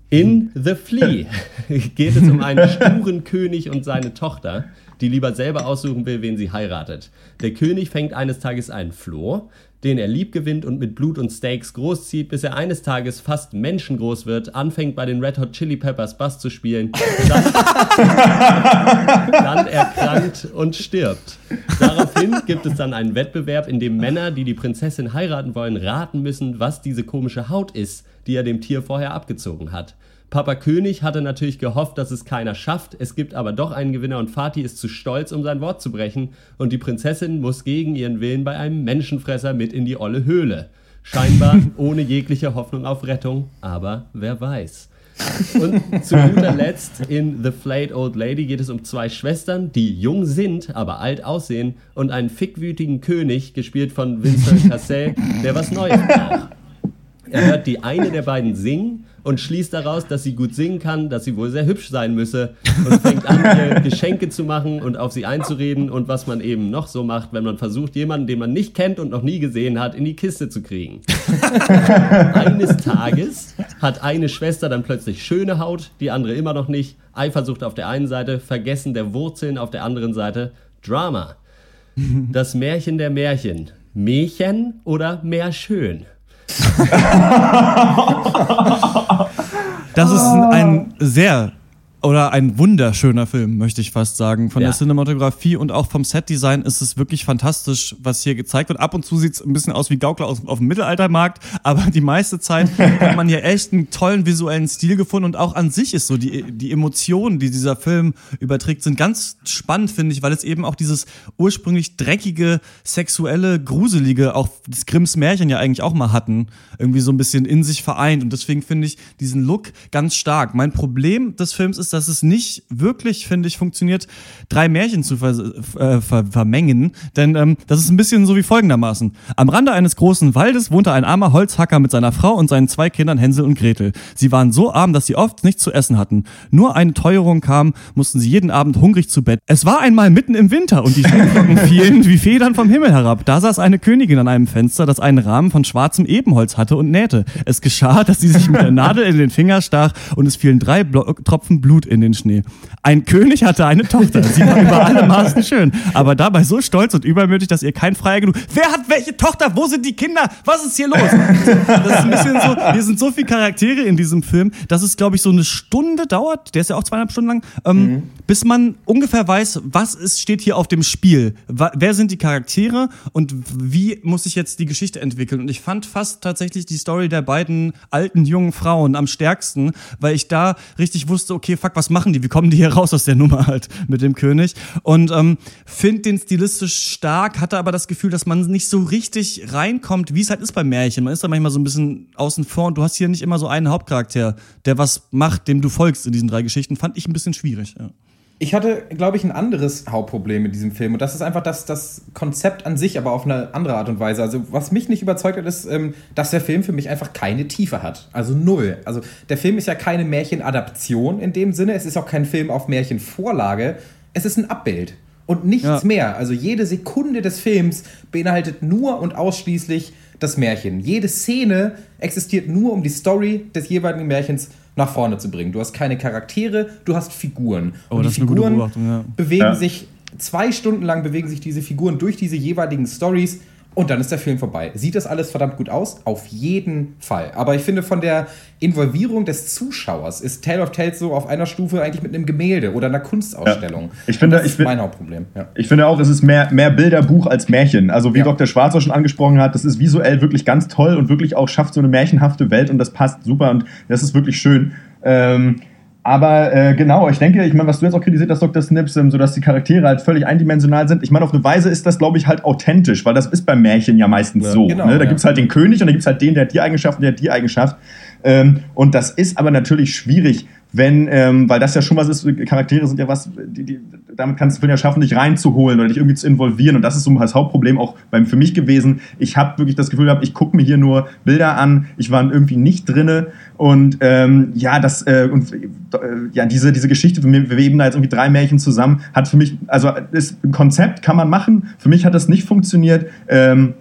In The Flea geht es um einen sturen König und seine Tochter, die lieber selber aussuchen will, wen sie heiratet. Der König fängt eines Tages einen Floh, den er lieb gewinnt und mit Blut und Steaks großzieht, bis er eines Tages fast menschengroß wird, anfängt bei den Red Hot Chili Peppers Bass zu spielen, dann, dann erkrankt und stirbt. Daraufhin gibt es dann einen Wettbewerb, in dem Männer, die die Prinzessin heiraten wollen, raten müssen, was diese komische Haut ist, die er dem Tier vorher abgezogen hat. Papa König hatte natürlich gehofft, dass es keiner schafft. Es gibt aber doch einen Gewinner und Fatih ist zu stolz, um sein Wort zu brechen. Und die Prinzessin muss gegen ihren Willen bei einem Menschenfresser mit in die olle Höhle. Scheinbar ohne jegliche Hoffnung auf Rettung, aber wer weiß. Und zu guter Letzt in The Flayed Old Lady geht es um zwei Schwestern, die jung sind, aber alt aussehen, und einen fickwütigen König, gespielt von Vincent Cassel, der was Neues braucht. Er hört die eine der beiden singen und schließt daraus, dass sie gut singen kann, dass sie wohl sehr hübsch sein müsse und fängt an, Geschenke zu machen und auf sie einzureden und was man eben noch so macht, wenn man versucht, jemanden, den man nicht kennt und noch nie gesehen hat, in die Kiste zu kriegen. Eines Tages hat eine Schwester dann plötzlich schöne Haut, die andere immer noch nicht. Eifersucht auf der einen Seite, Vergessen der Wurzeln auf der anderen Seite. Drama. Das Märchen der Märchen. Märchen oder Märschön? Das ist ein sehr oder ein wunderschöner Film, möchte ich fast sagen. Von ja. der Cinematografie und auch vom Setdesign ist es wirklich fantastisch, was hier gezeigt wird. Ab und zu sieht es ein bisschen aus wie Gaukler aus, auf dem Mittelaltermarkt, aber die meiste Zeit hat man hier echt einen tollen visuellen Stil gefunden und auch an sich ist so die, die Emotionen, die dieser Film überträgt, sind ganz spannend, finde ich, weil es eben auch dieses ursprünglich dreckige, sexuelle, gruselige, auch das Grimms Märchen ja eigentlich auch mal hatten, irgendwie so ein bisschen in sich vereint und deswegen finde ich diesen Look ganz stark. Mein Problem des Films ist, ist, dass es nicht wirklich, finde ich, funktioniert, drei Märchen zu ver äh, ver vermengen. Denn ähm, das ist ein bisschen so wie folgendermaßen. Am Rande eines großen Waldes wohnte ein armer Holzhacker mit seiner Frau und seinen zwei Kindern Hänsel und Gretel. Sie waren so arm, dass sie oft nichts zu essen hatten. Nur eine Teuerung kam, mussten sie jeden Abend hungrig zu Bett. Es war einmal mitten im Winter und die Schneeflocken fielen wie Federn vom Himmel herab. Da saß eine Königin an einem Fenster, das einen Rahmen von schwarzem Ebenholz hatte und nähte. Es geschah, dass sie sich mit der Nadel in den Finger stach und es fielen drei Blo Tropfen Blut Blut in den Schnee. Ein König hatte eine Tochter. Sie war über alle Maßen schön, aber dabei so stolz und übermütig, dass ihr kein Freier genug. Wer hat welche Tochter? Wo sind die Kinder? Was ist hier los? Das ist ein bisschen so. Hier sind so viele Charaktere in diesem Film, dass es, glaube ich, so eine Stunde dauert. Der ist ja auch zweieinhalb Stunden lang, ähm, mhm. bis man ungefähr weiß, was ist, steht hier auf dem Spiel. Wer sind die Charaktere und wie muss sich jetzt die Geschichte entwickeln? Und ich fand fast tatsächlich die Story der beiden alten jungen Frauen am stärksten, weil ich da richtig wusste, okay, fuck, fuck, was machen die? Wie kommen die hier raus aus der Nummer halt mit dem König? Und ähm, finde den stilistisch stark, hatte aber das Gefühl, dass man nicht so richtig reinkommt, wie es halt ist bei Märchen. Man ist da manchmal so ein bisschen außen vor und du hast hier nicht immer so einen Hauptcharakter, der was macht, dem du folgst in diesen drei Geschichten. Fand ich ein bisschen schwierig. Ja. Ich hatte, glaube ich, ein anderes Hauptproblem mit diesem Film. Und das ist einfach das, das Konzept an sich, aber auf eine andere Art und Weise. Also, was mich nicht überzeugt hat, ist, ähm, dass der Film für mich einfach keine Tiefe hat. Also null. Also, der Film ist ja keine Märchenadaption in dem Sinne. Es ist auch kein Film auf Märchenvorlage. Es ist ein Abbild. Und nichts ja. mehr. Also, jede Sekunde des Films beinhaltet nur und ausschließlich das Märchen. Jede Szene existiert nur, um die Story des jeweiligen Märchens nach vorne zu bringen. Du hast keine Charaktere, du hast Figuren. Oh, und die Figuren ja. bewegen ja. sich zwei Stunden lang bewegen sich diese Figuren durch diese jeweiligen Stories und dann ist der Film vorbei. Sieht das alles verdammt gut aus? Auf jeden Fall. Aber ich finde, von der Involvierung des Zuschauers ist Tale of Tales so auf einer Stufe eigentlich mit einem Gemälde oder einer Kunstausstellung. Ja. Ich finde, das ist ich mein Hauptproblem. Ja. Ich finde auch, es ist mehr, mehr Bilderbuch als Märchen. Also wie ja. Dr. Schwarzer schon angesprochen hat, das ist visuell wirklich ganz toll und wirklich auch schafft so eine märchenhafte Welt und das passt super und das ist wirklich schön. Ähm, aber äh, genau, ich denke, ich meine, was du jetzt auch kritisiert hast, Dr. Snips, ähm, so dass die Charaktere halt völlig eindimensional sind. Ich meine, auf eine Weise ist das, glaube ich, halt authentisch, weil das ist beim Märchen ja meistens ja, so. Genau, ne? Da ja. gibt es halt den König und da gibt es halt den, der hat die Eigenschaft und der hat die Eigenschaft. Ähm, und das ist aber natürlich schwierig, wenn, ähm, weil das ja schon was ist, Charaktere sind ja was, die, die, damit kannst du es ja schaffen, dich reinzuholen oder dich irgendwie zu involvieren. Und das ist so das Hauptproblem auch beim, für mich gewesen. Ich habe wirklich das Gefühl gehabt, ich gucke mir hier nur Bilder an, ich war irgendwie nicht drinne. Und ähm, ja, das äh, und äh, ja, diese, diese Geschichte, wir, wir eben da jetzt irgendwie drei Märchen zusammen, hat für mich, also ist ein Konzept kann man machen. Für mich hat das nicht funktioniert. Ähm,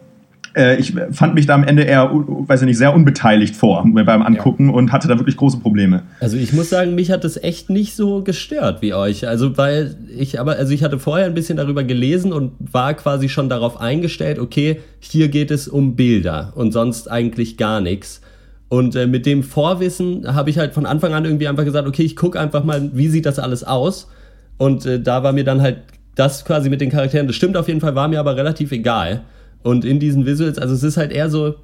äh, ich fand mich da am Ende eher, weiß ich nicht, sehr unbeteiligt vor beim Angucken ja. und hatte da wirklich große Probleme. Also ich muss sagen, mich hat das echt nicht so gestört wie euch. Also weil ich aber, also ich hatte vorher ein bisschen darüber gelesen und war quasi schon darauf eingestellt, okay, hier geht es um Bilder und sonst eigentlich gar nichts. Und äh, mit dem Vorwissen habe ich halt von Anfang an irgendwie einfach gesagt, okay, ich gucke einfach mal, wie sieht das alles aus. Und äh, da war mir dann halt das quasi mit den Charakteren, das stimmt auf jeden Fall, war mir aber relativ egal. Und in diesen Visuals, also es ist halt eher so,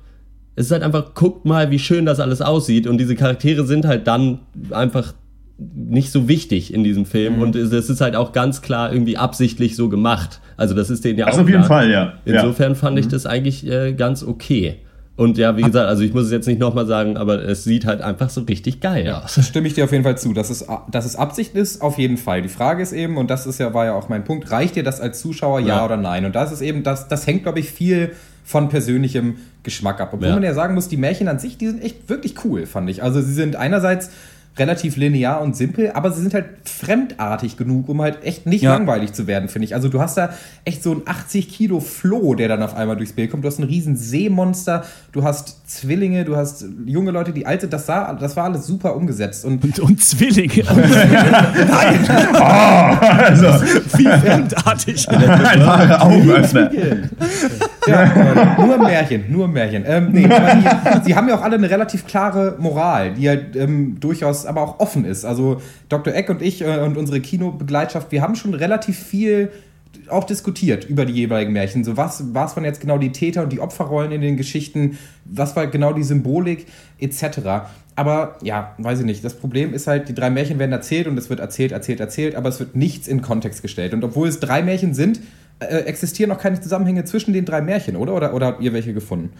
es ist halt einfach, guckt mal, wie schön das alles aussieht. Und diese Charaktere sind halt dann einfach nicht so wichtig in diesem Film. Mhm. Und es ist halt auch ganz klar irgendwie absichtlich so gemacht. Also das ist denen ja das auch. auf jeden klar. Fall, ja. Insofern ja. fand ich mhm. das eigentlich äh, ganz okay. Und ja, wie gesagt, also ich muss es jetzt nicht nochmal sagen, aber es sieht halt einfach so richtig geil ja, aus. Stimme ich dir auf jeden Fall zu. Dass es, dass es Absicht ist, auf jeden Fall. Die Frage ist eben, und das ist ja, war ja auch mein Punkt, reicht dir das als Zuschauer, ja, ja oder nein? Und das ist eben, das, das hängt, glaube ich, viel von persönlichem Geschmack ab. Obwohl ja. man ja sagen muss, die Märchen an sich, die sind echt wirklich cool, fand ich. Also sie sind einerseits relativ linear und simpel, aber sie sind halt fremdartig genug, um halt echt nicht ja. langweilig zu werden, finde ich. Also du hast da echt so ein 80 Kilo Floh, der dann auf einmal durchs Bild kommt. Du hast ein riesen Seemonster, du hast Zwillinge, du hast junge Leute, die alte, das, sah, das war alles super umgesetzt. Und, und, und Zwillinge. Nein! Oh, also, wie fremdartig. Augenöffner. Ja, nur Märchen, nur Märchen. Ähm, nee, die, sie haben ja auch alle eine relativ klare Moral, die halt ähm, durchaus aber auch offen ist. Also Dr. Eck und ich äh, und unsere Kinobegleitschaft, wir haben schon relativ viel auch diskutiert über die jeweiligen Märchen. So, was, was waren jetzt genau die Täter und die Opferrollen in den Geschichten? Was war genau die Symbolik etc. Aber ja, weiß ich nicht. Das Problem ist halt, die drei Märchen werden erzählt und es wird erzählt, erzählt, erzählt, aber es wird nichts in Kontext gestellt. Und obwohl es drei Märchen sind, existieren noch keine Zusammenhänge zwischen den drei Märchen, oder? Oder, oder habt ihr welche gefunden?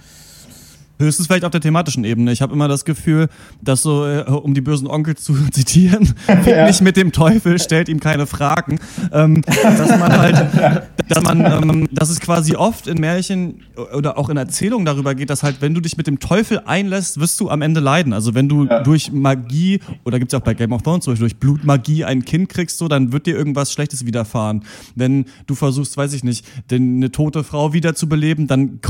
Höchstens vielleicht auf der thematischen Ebene. Ich habe immer das Gefühl, dass so, äh, um die bösen Onkel zu zitieren, ja. nicht mit dem Teufel, stellt ihm keine Fragen. Ähm, dass man halt, dass man, ähm, dass es quasi oft in Märchen oder auch in Erzählungen darüber geht, dass halt, wenn du dich mit dem Teufel einlässt, wirst du am Ende leiden. Also wenn du ja. durch Magie, oder gibt's ja auch bei Game of Thrones zum Beispiel, durch Blutmagie ein Kind kriegst, so, dann wird dir irgendwas Schlechtes widerfahren. Wenn du versuchst, weiß ich nicht, denn eine tote Frau wiederzubeleben, dann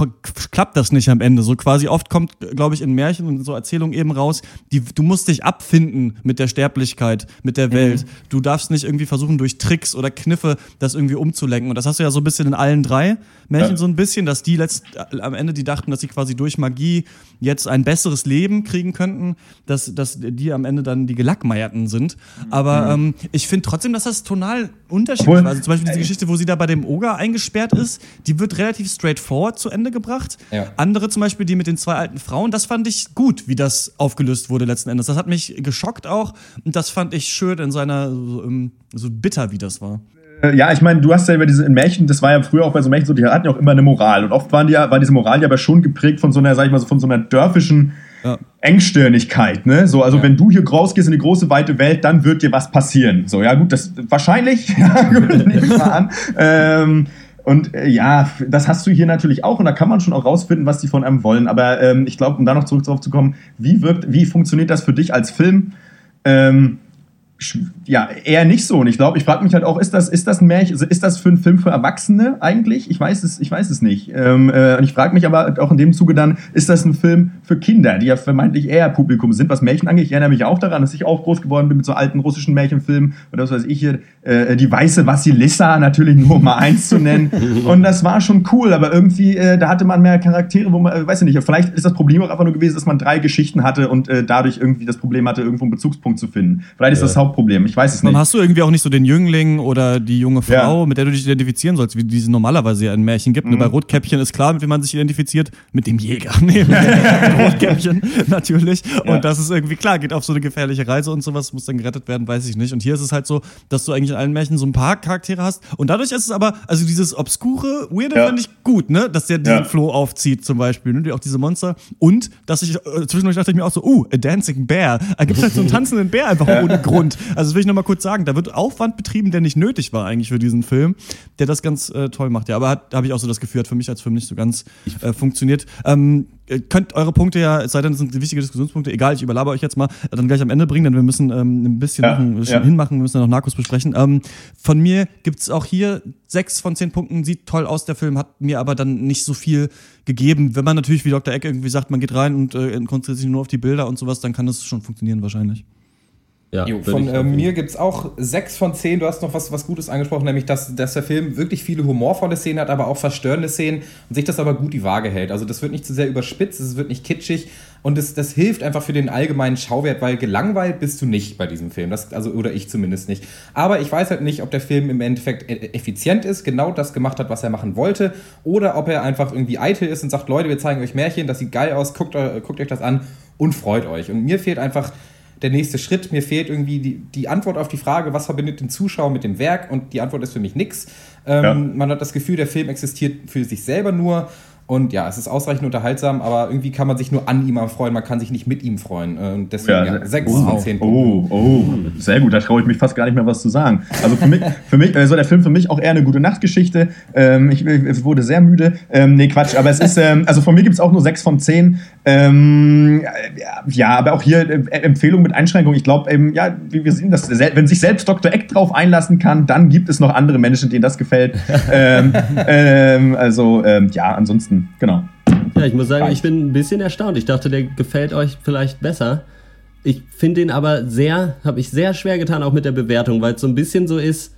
klappt das nicht am Ende. So quasi oft kommt, glaube ich, in Märchen und so Erzählungen eben raus, die, du musst dich abfinden mit der Sterblichkeit, mit der Welt. Mhm. Du darfst nicht irgendwie versuchen, durch Tricks oder Kniffe das irgendwie umzulenken. Und das hast du ja so ein bisschen in allen drei Märchen ja. so ein bisschen, dass die letzt, am Ende, die dachten, dass sie quasi durch Magie jetzt ein besseres Leben kriegen könnten, dass, dass die am Ende dann die Gelackmeierten sind. Aber mhm. ähm, ich finde trotzdem, dass das tonal unterschiedlich war. Also zum Beispiel diese Geschichte, wo sie da bei dem Oger eingesperrt ist, die wird relativ straightforward zu Ende gebracht. Ja. Andere zum Beispiel, die mit den zwei alten Frauen, das fand ich gut, wie das aufgelöst wurde letzten Endes. Das hat mich geschockt auch und das fand ich schön in seiner, so, ähm, so bitter, wie das war. Äh, ja, ich meine, du hast ja über diese Märchen, das war ja früher auch bei so Märchen so, die hatten ja auch immer eine Moral. Und oft waren die ja, war diese Moral ja aber schon geprägt von so einer, sag ich mal, so von so einer dörfischen ja. Engstirnigkeit, ne? So, also ja. wenn du hier rausgehst in die große weite Welt, dann wird dir was passieren. So, ja gut, das wahrscheinlich, ja, gut, nehme ich mal an. Ähm, und äh, ja, das hast du hier natürlich auch und da kann man schon auch rausfinden, was die von einem wollen. Aber ähm, ich glaube, um da noch zurück drauf zu kommen, wie wirkt, wie funktioniert das für dich als Film? Ähm, ja, eher nicht so. Und ich glaube, ich frage mich halt auch, ist das, ist das ein Märchen, ist das für einen Film für Erwachsene eigentlich? Ich weiß es, ich weiß es nicht. Ähm, äh, und ich frage mich aber auch in dem Zuge dann, ist das ein Film für Kinder, die ja vermeintlich eher Publikum sind, was Märchen angeht? Ich erinnere mich auch daran, dass ich auch groß geworden bin mit so alten russischen Märchenfilmen oder was weiß ich hier, äh, die weiße Vassilissa natürlich nur um mal eins zu nennen. Und das war schon cool, aber irgendwie, äh, da hatte man mehr Charaktere, wo man, äh, weiß ich nicht, vielleicht ist das Problem auch einfach nur gewesen, dass man drei Geschichten hatte und äh, dadurch irgendwie das Problem hatte, irgendwo einen Bezugspunkt zu finden. Vielleicht ist das Hauptproblem. Ich weiß es nicht. Dann hast du irgendwie auch nicht so den Jüngling oder die junge Frau, ja. mit der du dich identifizieren sollst, wie diese normalerweise ja in Märchen gibt. Mhm. Bei Rotkäppchen ist klar, mit wem man sich identifiziert, mit dem Jäger. Nee, mit Rotkäppchen natürlich. Ja. Und das ist irgendwie klar, geht auf so eine gefährliche Reise und sowas, muss dann gerettet werden, weiß ich nicht. Und hier ist es halt so, dass du eigentlich in allen Märchen so ein paar Charaktere hast. Und dadurch ist es aber, also dieses obskure, weirde ja. finde ich gut, ne? Dass der diesen Floh aufzieht zum Beispiel, ne? Auch diese Monster. Und, dass ich, äh, zwischendurch dachte ich mir auch so, uh, a dancing bear. Da gibt halt so einen tanzenden Bär einfach ohne Grund. Also das will ich nochmal kurz sagen, da wird Aufwand betrieben, der nicht nötig war eigentlich für diesen Film, der das ganz äh, toll macht. Ja, aber da habe ich auch so das Gefühl, hat für mich als Film nicht so ganz äh, funktioniert. Ähm, könnt eure Punkte ja, es sei denn, es sind wichtige Diskussionspunkte, egal, ich überlaber euch jetzt mal, dann gleich am Ende bringen, denn wir müssen ähm, ein bisschen Ja, machen, ja. hinmachen, wir müssen ja noch Narcos besprechen. Ähm, von mir gibt's auch hier sechs von zehn Punkten, sieht toll aus, der Film hat mir aber dann nicht so viel gegeben. Wenn man natürlich, wie Dr. Eck irgendwie sagt, man geht rein und äh, konzentriert sich nur auf die Bilder und sowas, dann kann das schon funktionieren wahrscheinlich. Ja, Jo, von äh, mir gibt es auch sechs von zehn. Du hast noch was, was Gutes angesprochen, nämlich, dass, dass der Film wirklich viele humorvolle Szenen hat, aber auch verstörende Szenen und sich das aber gut die Waage hält. Also das wird nicht zu sehr überspitzt, es wird nicht kitschig und das, das hilft einfach für den allgemeinen Schauwert, weil gelangweilt bist du nicht bei diesem Film. Das, also, oder ich zumindest nicht. Aber ich weiß halt nicht, ob der Film im Endeffekt e- effizient ist, genau das gemacht hat, was er machen wollte, oder ob er einfach irgendwie eitel ist und sagt, Leute, wir zeigen euch Märchen, das sieht geil aus, guckt, eu- guckt euch das an und freut euch. Und mir fehlt einfach der nächste Schritt. Mir fehlt irgendwie die, die Antwort auf die Frage, was verbindet den Zuschauer mit dem Werk? Und die Antwort ist für mich nix. Ähm, Ja. Man hat das Gefühl, der Film existiert für sich selber nur. Und ja, es ist ausreichend unterhaltsam, aber irgendwie kann man sich nur an ihm freuen, man kann sich nicht mit ihm freuen. Äh, Und deswegen ja, sechs von zehn Punkten. Oh, oh, sehr gut. Da traue ich mich fast gar nicht mehr was zu sagen. Also für mich, für mich, also der Film für mich auch eher eine gute Nachtgeschichte. Ähm, ich, ich wurde sehr müde. Ähm, nee, Quatsch. Aber es ist, ähm, also von mir gibt es auch nur sechs von zehn. Ähm, ja, aber auch hier äh, Empfehlung mit Einschränkung. Ich glaube, ähm, ja, wie wir sehen, dass sel- wenn sich selbst Dr. Eck drauf einlassen kann, dann gibt es noch andere Menschen, denen das gefällt. ähm, ähm, also ja, ansonsten genau. Ja, ich muss sagen, ich bin ein bisschen erstaunt. Ich dachte, der gefällt euch vielleicht besser. Ich finde den aber sehr, habe ich sehr schwer getan, auch mit der Bewertung, weil es so ein bisschen so ist,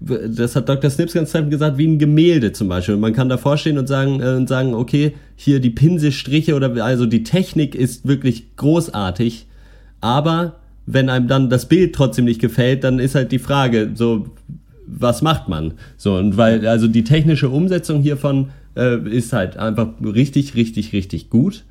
das hat Dr. Snips ganz treffend gesagt, wie ein Gemälde zum Beispiel. Man kann davor stehen und sagen, äh, und sagen, okay, hier die Pinselstriche oder also die Technik ist wirklich großartig, aber wenn einem dann das Bild trotzdem nicht gefällt, dann ist halt die Frage, so, was macht man? So, und weil, also die technische Umsetzung hiervon äh, ist halt einfach richtig, richtig, richtig gut.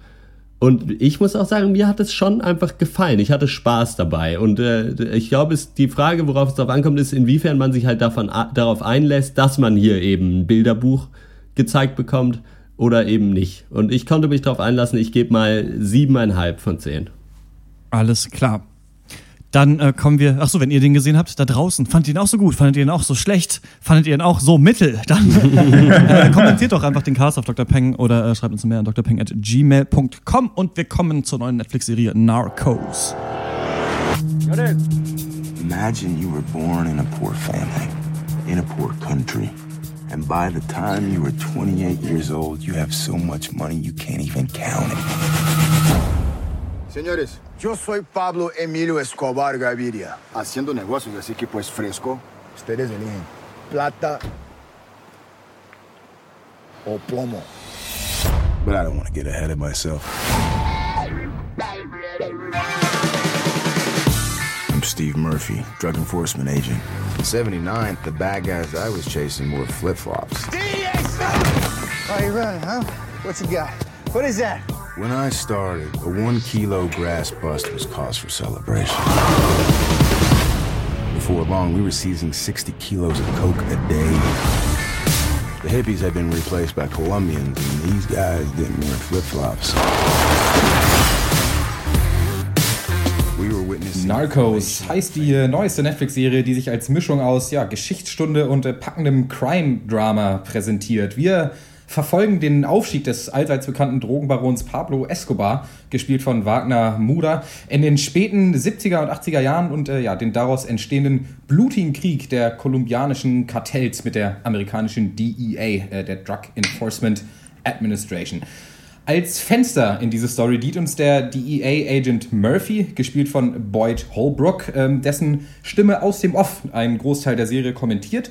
Und ich muss auch sagen, mir hat es schon einfach gefallen. Ich hatte Spaß dabei. Und äh, ich glaube, die Frage, worauf es darauf ankommt, ist, inwiefern man sich halt davon, darauf einlässt, dass man hier eben ein Bilderbuch gezeigt bekommt oder eben nicht. Und ich konnte mich darauf einlassen, ich gebe mal siebeneinhalb von zehn. Alles klar. Dann äh, kommen wir, ach so, wenn ihr den gesehen habt, da draußen, fandet ihr ihn auch so gut, fandet ihr ihn auch so schlecht, fandet ihr ihn auch so mittel, dann äh, kommentiert doch einfach den Cast auf Dr. Peng oder äh, schreibt uns mehr an drpeng at gmail.com und wir kommen zur neuen Netflix-Serie Narcos. Imagine you were born in a poor family, in a poor country, and by the time you were 28 years old, you have so much money you can't even count it. Señores, yo soy Pablo Emilio Escobar Gaviria, haciendo negocios, así que pues fresco. Ustedes eligen plata o plomo. But I don't want to get ahead of myself. I'm Steve Murphy, drug enforcement agent. In 79, the bad guys I was chasing wore flip flops. Why you running, huh? What you got? What is that? When I started, a one kilo grass bust was cause for celebration. Before long, we were seizing 60 kilos of coke a day. The hippies had been replaced by Colombians, and these guys didn't wear flip flops. Narcos heißt die neueste Netflix-Serie, die sich als Mischung aus ja, Geschichtsstunde und äh, packendem Crime-Drama präsentiert. Wir verfolgen den Aufstieg des allseits bekannten Drogenbarons Pablo Escobar, gespielt von Wagner Muda, in den späten 70er und 80er Jahren und äh, ja, den daraus entstehenden blutigen Krieg der kolumbianischen Kartells mit der amerikanischen DEA, äh, der Drug Enforcement Administration. Als Fenster in diese Story dient uns der DEA-Agent Murphy, gespielt von Boyd Holbrook, ähm, dessen Stimme aus dem Off einen Großteil der Serie kommentiert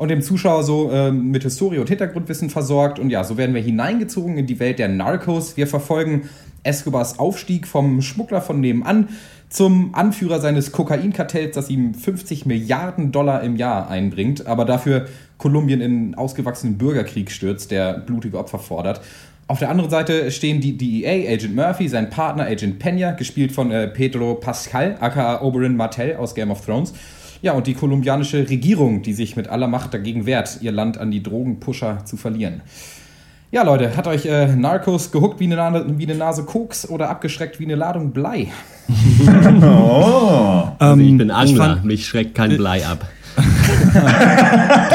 und dem Zuschauer so ähm, mit Historie und Hintergrundwissen versorgt. Und ja, so werden wir hineingezogen in die Welt der Narcos. Wir verfolgen Escobars Aufstieg vom Schmuggler von nebenan zum Anführer seines Kokainkartells, das ihm 50 Milliarden Dollar im Jahr einbringt, aber dafür Kolumbien in ausgewachsenen Bürgerkrieg stürzt, der blutige Opfer fordert. Auf der anderen Seite stehen die DEA, Agent Murphy, sein Partner Agent Pena, gespielt von äh, Pedro Pascal, aka Oberyn Martell aus Game of Thrones. Ja, und die kolumbianische Regierung, die sich mit aller Macht dagegen wehrt, ihr Land an die Drogenpusher zu verlieren. Ja, Leute, hat euch äh, Narcos gehuckt wie eine, Nase, wie eine Nase Koks oder abgeschreckt wie eine Ladung Blei? oh. Also ich bin Angler, ich fand, mich schreckt kein Blei ab du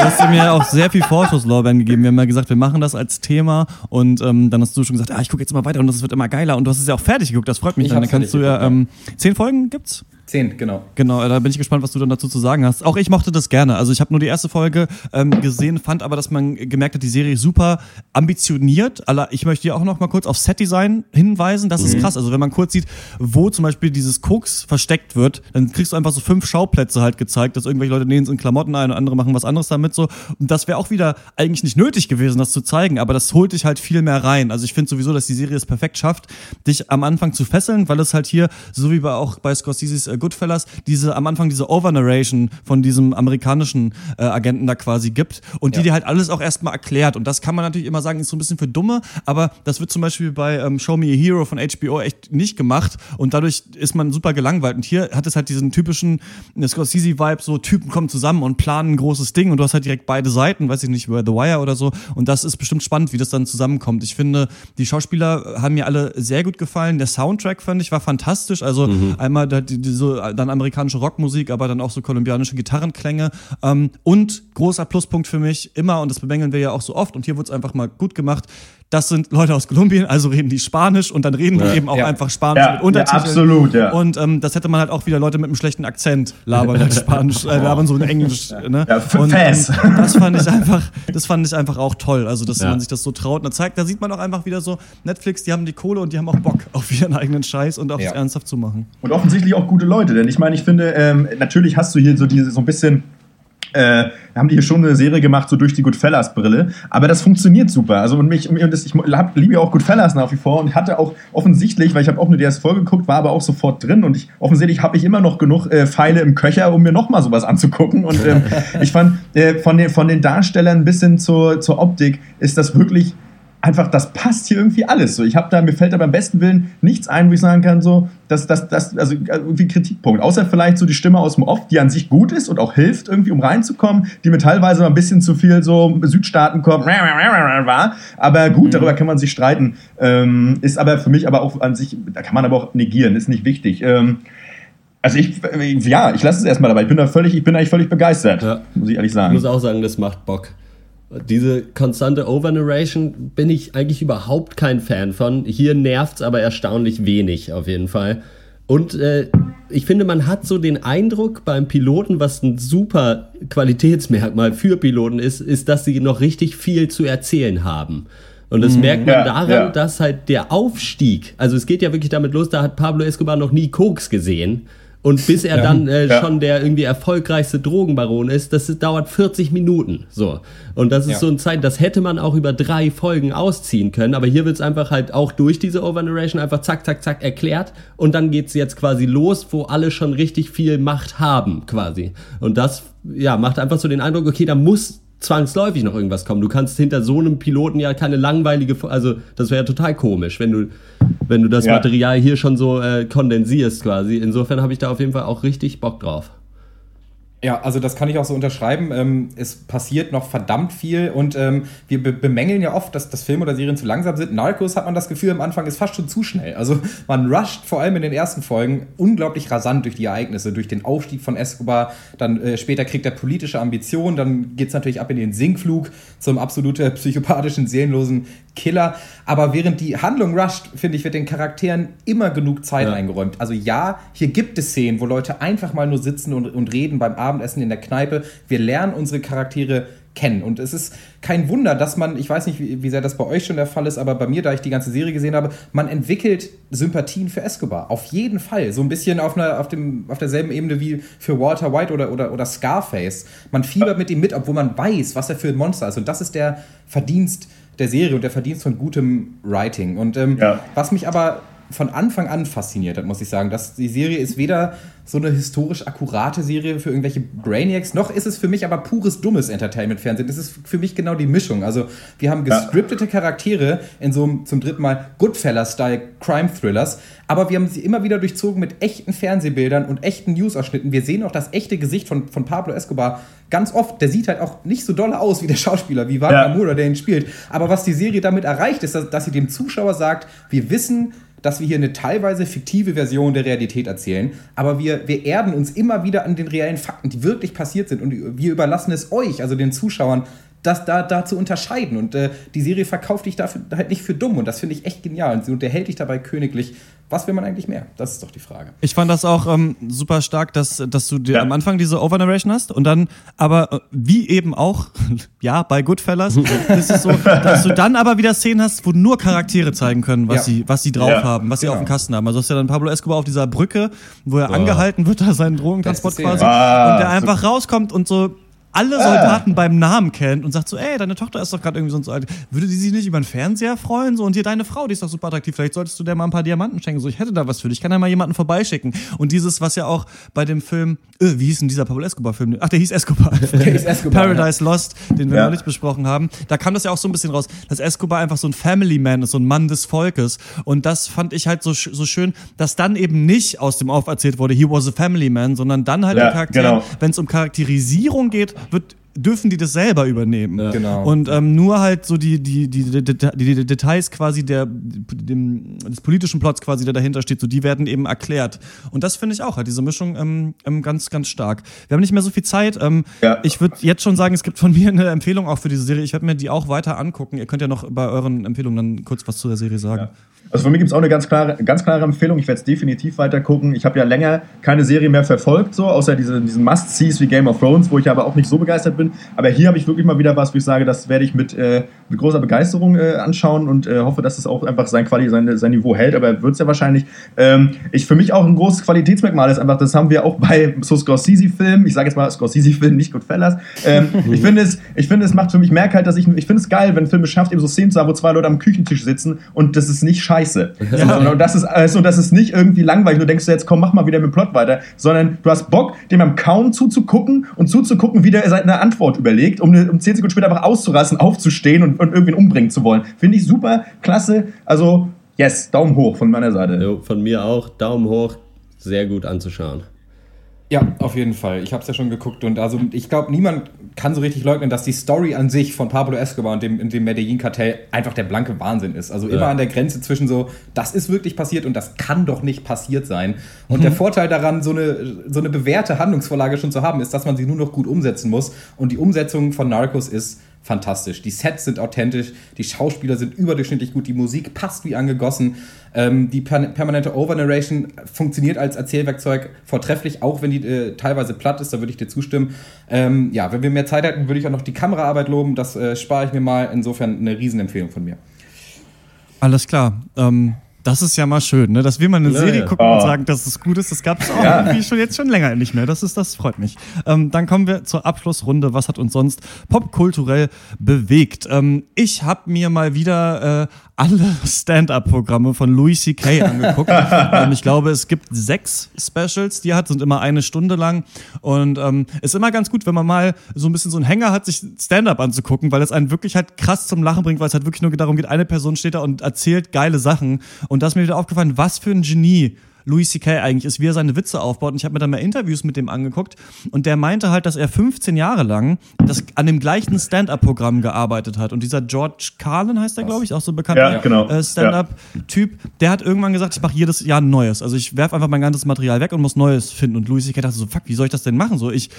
hast mir auch sehr viel Vorschusslorbeeren gegeben. Wir haben ja gesagt, wir machen das als Thema und ähm, dann hast du schon gesagt, ah, ich gucke jetzt mal weiter und das wird immer geiler und du hast es ja auch fertig geguckt, das freut mich. Ich dann kannst du ja, ähm, zehn Folgen gibt's? Zehn, genau. Genau, da bin ich gespannt, was du dann dazu zu sagen hast. Auch ich mochte das gerne. Also ich habe nur die erste Folge ähm, gesehen, fand aber, dass man gemerkt hat, die Serie ist super ambitioniert. Ich möchte hier auch noch mal kurz auf Setdesign hinweisen. Das mhm. ist krass. Also wenn man kurz sieht, wo zum Beispiel dieses Koks versteckt wird, dann kriegst du einfach so fünf Schauplätze halt gezeigt, dass irgendwelche Leute nähen es in Klamotten ein und andere machen was anderes damit so. Und das wäre auch wieder eigentlich nicht nötig gewesen, das zu zeigen, aber das holt dich halt viel mehr rein. Also ich finde sowieso, dass die Serie es perfekt schafft, dich am Anfang zu fesseln, weil es halt hier, so wie bei auch bei Scorsese's äh, Goodfellas, diese am Anfang diese Overnarration von diesem amerikanischen äh, Agenten da quasi gibt und die ja. dir halt alles auch erstmal erklärt. Und das kann man natürlich immer sagen, ist so ein bisschen für Dumme, aber das wird zum Beispiel bei ähm, Show Me a Hero von HBO echt nicht gemacht und dadurch ist man super gelangweilt. Und hier hat es halt diesen typischen äh, Scorsese-Vibe, so Typen kommen zusammen und planen ein großes Ding und du hast halt direkt beide Seiten, weiß ich nicht, über The Wire oder so. Und das ist bestimmt spannend, wie das dann zusammenkommt. Ich finde, die Schauspieler haben mir alle sehr gut gefallen. Der Soundtrack fand ich war fantastisch. Also mhm. einmal die, die, so, dann amerikanische Rockmusik, aber dann auch so kolumbianische Gitarrenklänge. Ähm, und großer Pluspunkt für mich immer, und das bemängeln wir ja auch so oft, und hier wurde es einfach mal gut gemacht, das sind Leute aus Kolumbien, also reden die Spanisch und dann reden ja. die eben auch ja. einfach Spanisch ja, mit Untertiteln. Ja, absolut, ja. Und ähm, das hätte man halt auch wieder Leute mit einem schlechten Akzent labern halt Spanisch, äh, labern so in Englisch. Ne? Ja, und ähm, das fand ich einfach, das fand ich einfach auch toll. Also, dass man sich das so traut. Und da zeigt, da sieht man auch einfach wieder so, Netflix, die haben die Kohle und die haben auch Bock auf einen eigenen Scheiß und auch es ernsthaft zu machen. Und offensichtlich auch gute Leute, denn ich meine, ich finde, ähm, natürlich hast du hier so diese so ein bisschen äh, haben die hier schon eine Serie gemacht, so durch die Goodfellas-Brille. Aber das funktioniert super. Also und mich, und das, ich hab, liebe ja auch Goodfellas nach wie vor und hatte auch offensichtlich, weil ich habe auch nur die erste Folge geguckt, war aber auch sofort drin und ich offensichtlich habe ich immer noch genug äh, Pfeile im Köcher, um mir nochmal sowas anzugucken. Und ähm, ich fand äh, von, den, von den Darstellern bis hin zur, zur Optik ist das wirklich einfach, das passt hier irgendwie alles. So, ich habe da, mir fällt da beim besten Willen nichts ein, wo ich sagen kann, so, das, das, das, also irgendwie Kritikpunkt. Außer vielleicht so die Stimme aus dem Off, die an sich gut ist und auch hilft, irgendwie um reinzukommen, die mir teilweise mal ein bisschen zu viel so Südstaaten kommt, war. Aber gut, mhm. darüber kann man sich streiten. Ähm, ist aber für mich aber auch an sich, da kann man aber auch negieren, ist nicht wichtig. Ähm, also ich, ja, ich lasse es erstmal dabei. Ich bin da völlig, ich bin eigentlich völlig begeistert, ja. muss ich ehrlich sagen. Ich muss auch sagen, das macht Bock. Diese konstante Overnarration bin ich eigentlich überhaupt kein Fan von. Hier nervt es aber erstaunlich wenig, auf jeden Fall. Und äh, ich finde, man hat so den Eindruck beim Piloten, was ein super Qualitätsmerkmal für Piloten ist, ist, dass sie noch richtig viel zu erzählen haben. Und das mhm. merkt man ja, daran, ja. dass halt der Aufstieg, also es geht ja wirklich damit los, da hat Pablo Escobar noch nie Koks gesehen. Und bis er ja, dann äh, ja. schon der irgendwie erfolgreichste Drogenbaron ist, das ist, dauert 40 Minuten. So. Und das ist ja. so ein Zeit, das hätte man auch über drei Folgen ausziehen können, aber hier wird es einfach halt auch durch diese Overnarration einfach zack, zack, zack erklärt und dann geht es jetzt quasi los, wo alle schon richtig viel Macht haben, quasi. Und das, ja, macht einfach so den Eindruck, okay, da muss zwangsläufig noch irgendwas kommen. Du kannst hinter so einem Piloten ja keine langweilige, also das wäre ja total komisch, wenn du, wenn du das ja. Material hier schon so äh, kondensierst quasi. Insofern habe ich da auf jeden Fall auch richtig Bock drauf. Ja, also das kann ich auch so unterschreiben. Ähm, es passiert noch verdammt viel und ähm, wir be bemängeln ja oft, dass, dass Filme oder Serien zu langsam sind. Narcos hat man das Gefühl, am Anfang ist fast schon zu schnell. Also man rusht vor allem in den ersten Folgen unglaublich rasant durch die Ereignisse, durch den Aufstieg von Escobar. Dann äh, später kriegt er politische Ambitionen, dann geht es natürlich ab in den Sinkflug zum absolut psychopathischen, seelenlosen Killer. Aber während die Handlung rusht, finde ich, wird den Charakteren immer genug Zeit ja. eingeräumt. Also ja, hier gibt es Szenen, wo Leute einfach mal nur sitzen und, und reden beim Abendessen in der Kneipe. Wir lernen unsere Charaktere kennen. Und es ist kein Wunder, dass man, ich weiß nicht, wie, wie sehr das bei euch schon der Fall ist, aber bei mir, da ich die ganze Serie gesehen habe, man entwickelt Sympathien für Escobar. Auf jeden Fall. So ein bisschen auf, einer, auf, dem, auf derselben Ebene wie für Walter White oder, oder, oder Scarface. Man fiebert mit ihm mit, obwohl man weiß, was er für ein Monster ist. Und das ist der Verdienst der Serie und der Verdienst von gutem Writing. Und ähm, ja. was mich aber von Anfang an fasziniert hat, muss ich sagen. Dass die Serie ist weder so eine historisch akkurate Serie für irgendwelche Brainiacs, noch ist es für mich aber pures dummes Entertainment-Fernsehen. Das ist für mich genau die Mischung. Also wir haben gescriptete Charaktere in so einem zum dritten Mal Goodfellas-Style Crime-Thrillers, aber wir haben sie immer wieder durchzogen mit echten Fernsehbildern und echten News-Ausschnitten. Wir sehen auch das echte Gesicht von, von Pablo Escobar ganz oft. Der sieht halt auch nicht so doll aus wie der Schauspieler, wie Wagner ja. Moura, der ihn spielt. Aber was die Serie damit erreicht, ist, dass, dass sie dem Zuschauer sagt, wir wissen, dass wir hier eine teilweise fiktive Version der Realität erzählen, aber wir, wir erden uns immer wieder an den reellen Fakten, die wirklich passiert sind. Und wir überlassen es euch, also den Zuschauern, das da, da zu unterscheiden. Und äh, die Serie verkauft dich dafür halt nicht für dumm. Und das finde ich echt genial. Und sie unterhält dich dabei königlich. Was will man eigentlich mehr? Das ist doch die Frage. Ich fand das auch ähm, super stark, dass, dass du dir ja. am Anfang diese Overnarration hast und dann aber, äh, wie eben auch, ja, bei Goodfellas, ist es so, dass du dann aber wieder Szenen hast, wo nur Charaktere zeigen können, was, ja. sie, was sie drauf ja. haben, was sie genau. auf dem Kasten haben. Also hast ja dann Pablo Escobar auf dieser Brücke, wo er angehalten wird, da seinen Drogentransport quasi, ah, und der einfach rauskommt und so alle Soldaten ah. beim Namen kennt und sagt so, ey, deine Tochter ist doch gerade irgendwie so alt. Würde die sich nicht über den Fernseher freuen? So, und hier deine Frau, die ist doch super attraktiv. Vielleicht solltest du der mal ein paar Diamanten schenken. So, ich hätte da was für dich. Ich kann ja mal jemanden vorbeischicken. Und dieses, was ja auch bei dem Film, äh, wie hieß denn dieser Pablo Escobar-Film? Ach, der hieß Escobar. Der hieß Escobar Paradise ja. Lost, den wir ja. neulich besprochen haben. Da kam das ja auch so ein bisschen raus, dass Escobar einfach so ein Family Man ist, so ein Mann des Volkes. Und das fand ich halt so, so schön, dass dann eben nicht aus dem Off erzählt wurde, he was a family man, sondern dann halt ja, Charakter, genau. wenn es um Charakterisierung geht, wird dürfen die das selber übernehmen. Ja. Genau. Und ähm, nur halt so die, die, die, die, die Details quasi der, dem, des politischen Plots quasi, der dahinter steht, so die werden eben erklärt. Und das finde ich auch, halt diese Mischung ähm, ähm, ganz, ganz stark. Wir haben nicht mehr so viel Zeit. Ähm, ja. Ich würde jetzt schon sagen, es gibt von mir eine Empfehlung auch für diese Serie. Ich werde mir die auch weiter angucken. Ihr könnt ja noch bei euren Empfehlungen dann kurz was zu der Serie sagen. Ja. Also von mir gibt es auch eine ganz klare, ganz klare Empfehlung. Ich werde es definitiv weiter gucken. Ich habe ja länger keine Serie mehr verfolgt, so, außer diese, diesen Must-Sees wie Game of Thrones, wo ich aber auch nicht so begeistert bin. Aber hier habe ich wirklich mal wieder was, wo ich sage, das werde ich mit, äh, mit großer Begeisterung äh, anschauen und äh, hoffe, dass es auch einfach sein, Quali sein, sein Niveau hält. Aber wird es ja wahrscheinlich. Ähm, ich, für mich auch ein großes Qualitätsmerkmal ist einfach, das haben wir auch bei so Scorsese-Filmen. Ich sage jetzt mal Scorsese-Filmen, nicht Goodfellas. Ähm, ich finde es, ich es macht für mich, merke halt, dass ich, ich finde es geil, wenn Filme schafft, eben so Szenen zu haben, wo zwei Leute am Küchentisch sitzen und das ist nicht scheiße. Ja. Und, das ist, also, das ist nicht irgendwie langweilig. Du denkst jetzt, komm, mach mal wieder mit dem Plot weiter, sondern du hast Bock, dem am Kauen zuzugucken und zuzugucken, wie der seine Antwort überlegt, um, um 10 Sekunden später einfach auszurasten, aufzustehen und, und irgendwen umbringen zu wollen. Finde ich super, klasse. Also, yes, Daumen hoch von meiner Seite. Jo, von mir auch, Daumen hoch, sehr gut anzuschauen. Ja, auf jeden Fall. Ich habe es ja schon geguckt und also ich glaube, niemand kann so richtig leugnen, dass die Story an sich von Pablo Escobar und dem, dem Medellin-Kartell einfach der blanke Wahnsinn ist. Also ja. immer an der Grenze zwischen so, das ist wirklich passiert und das kann doch nicht passiert sein. Und mhm. der Vorteil daran, so eine, so eine bewährte Handlungsvorlage schon zu haben, ist, dass man sie nur noch gut umsetzen muss. Und die Umsetzung von Narcos ist fantastisch. Die Sets sind authentisch, die Schauspieler sind überdurchschnittlich gut, die Musik passt wie angegossen. Ähm, die per permanente Overnarration funktioniert als Erzählwerkzeug vortrefflich, auch wenn die äh, teilweise platt ist, da würde ich dir zustimmen. Ähm, ja, wenn wir mehr Zeit hätten, würde ich auch noch die Kameraarbeit loben, das äh, spare ich mir mal. Insofern eine Riesenempfehlung von mir. Alles klar. Ähm, das ist ja mal schön, ne? dass wir mal eine ja, Serie gucken oh. und sagen, dass es gut ist. Das gab es auch ja. irgendwie schon jetzt schon länger nicht mehr. Das ist, das freut mich. Ähm, dann kommen wir zur Abschlussrunde. Was hat uns sonst popkulturell bewegt? Ähm, ich habe mir mal wieder äh, alle Stand-up-Programme von Louis C.K. angeguckt. ähm, ich glaube, es gibt sechs Specials, die er hat, sind immer eine Stunde lang. Und ähm, ist immer ganz gut, wenn man mal so ein bisschen so einen Hänger hat, sich Stand-up anzugucken, weil es einen wirklich halt krass zum Lachen bringt, weil es halt wirklich nur darum geht, eine Person steht da und erzählt geile Sachen. Und da ist mir wieder aufgefallen, was für ein Genie Louis C.K. eigentlich ist, wie er seine Witze aufbaut. Und ich habe mir dann mal Interviews mit dem angeguckt und der meinte halt, dass er 15 Jahre lang das, an dem gleichen Stand-up-Programm gearbeitet hat. Und dieser George Carlin heißt der, glaube ich, auch so bekannter ja, genau. äh, Stand-up-Typ, der hat irgendwann gesagt, ich mache jedes Jahr ein neues. Also ich werfe einfach mein ganzes Material weg und muss Neues finden. Und Louis C.K. dachte so, fuck, wie soll ich das denn machen? So, ich,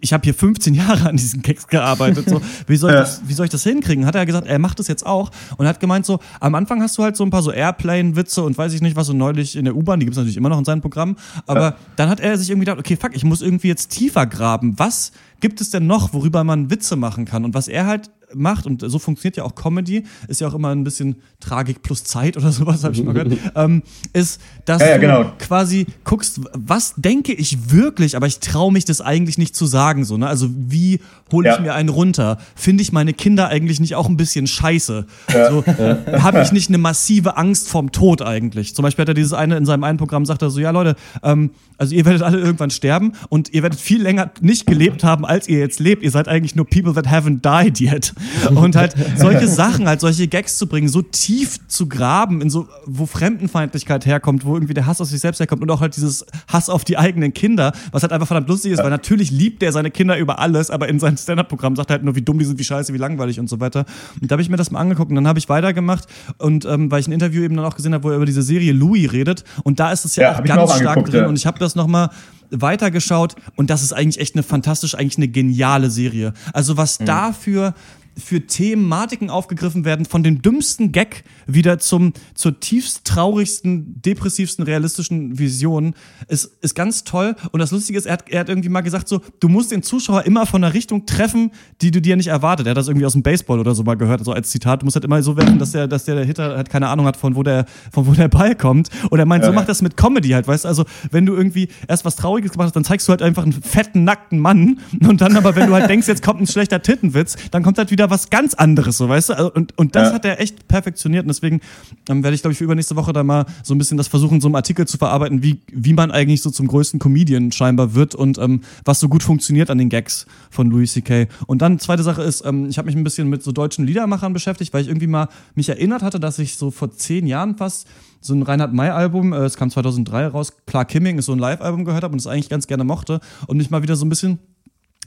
ich habe hier 15 Jahre an diesen Keks gearbeitet. So, wie, soll ich das, wie soll ich das hinkriegen? Hat er gesagt, er macht das jetzt auch und hat gemeint so, am Anfang hast du halt so ein paar so Airplane-Witze und weiß ich nicht was, so neulich in der U-Bahn, die gibt es natürlich immer noch in seinem Programm. Aber ja. dann hat er sich irgendwie gedacht, okay, fuck, ich muss irgendwie jetzt tiefer graben. Was gibt es denn noch, worüber man Witze machen kann? Und was er halt macht, und so funktioniert ja auch Comedy, ist ja auch immer ein bisschen Tragik plus Zeit oder sowas, habe ich mal gehört, ähm, ist, dass ja, ja, genau. du quasi guckst, was denke ich wirklich, aber ich traue mich das eigentlich nicht zu sagen. So, ne? Also wie hole ich ja. mir einen runter? Finde ich meine Kinder eigentlich nicht auch ein bisschen scheiße? So, Habe ich nicht eine massive Angst vorm Tod eigentlich? Zum Beispiel hat er dieses eine in seinem einen Programm, sagt er so, ja Leute, ähm, also ihr werdet alle irgendwann sterben und ihr werdet viel länger nicht gelebt haben, als ihr jetzt lebt. Ihr seid eigentlich nur people that haven't died yet. Und halt solche Sachen, halt solche Gags zu bringen, so tief zu graben, in so, wo Fremdenfeindlichkeit herkommt, wo irgendwie der Hass auf sich selbst herkommt und auch halt dieses Hass auf die eigenen Kinder, was halt einfach verdammt lustig ist, weil natürlich liebt er seine Kinder über alles, aber in seinem Stand-Up-Programm sagt er halt nur, wie dumm die sind, wie scheiße, wie langweilig und so weiter. Und da habe ich mir das mal angeguckt und dann habe ich weitergemacht und ähm, weil ich ein Interview eben dann auch gesehen habe, wo er über diese Serie Louis redet und da ist es ja, ja auch ganz auch stark drin ja. und ich habe das nochmal weitergeschaut und das ist eigentlich echt eine fantastisch, eigentlich eine geniale Serie. Also was mhm. dafür für Thematiken aufgegriffen werden, von dem dümmsten Gag wieder zum, zur tiefst traurigsten, depressivsten, realistischen Vision, ist, ist ganz toll. Und das Lustige ist, er hat, er hat irgendwie mal gesagt so, du musst den Zuschauer immer von einer Richtung treffen, die du dir nicht erwartet. Er hat das irgendwie aus dem Baseball oder so mal gehört, so als Zitat. Du musst halt immer so werfen, dass der, dass der Hitter halt keine Ahnung hat, von wo der, von wo der Ball kommt. Und er meint, ja, so macht das mit Comedy halt, weißt du? Also, wenn du irgendwie erst was Trauriges gemacht hast, dann zeigst du halt einfach einen fetten, nackten Mann. Und dann aber, wenn du halt denkst, jetzt kommt ein schlechter Tittenwitz, dann kommt halt wieder was ganz anderes, so weißt du? Also, und, und das ja. hat er echt perfektioniert. Deswegen ähm, werde ich, glaube ich, für übernächste Woche da mal so ein bisschen das versuchen, so einem Artikel zu verarbeiten, wie, wie man eigentlich so zum größten Comedian scheinbar wird und ähm, was so gut funktioniert an den Gags von Louis C.K. Und dann zweite Sache ist, ähm, ich habe mich ein bisschen mit so deutschen Liedermachern beschäftigt, weil ich irgendwie mal mich erinnert hatte, dass ich so vor zehn Jahren fast so ein Reinhard May-Album, äh, es kam 2003 raus, Clark Kimming ist so ein Live-Album gehört habe und es eigentlich ganz gerne mochte und mich mal wieder so ein bisschen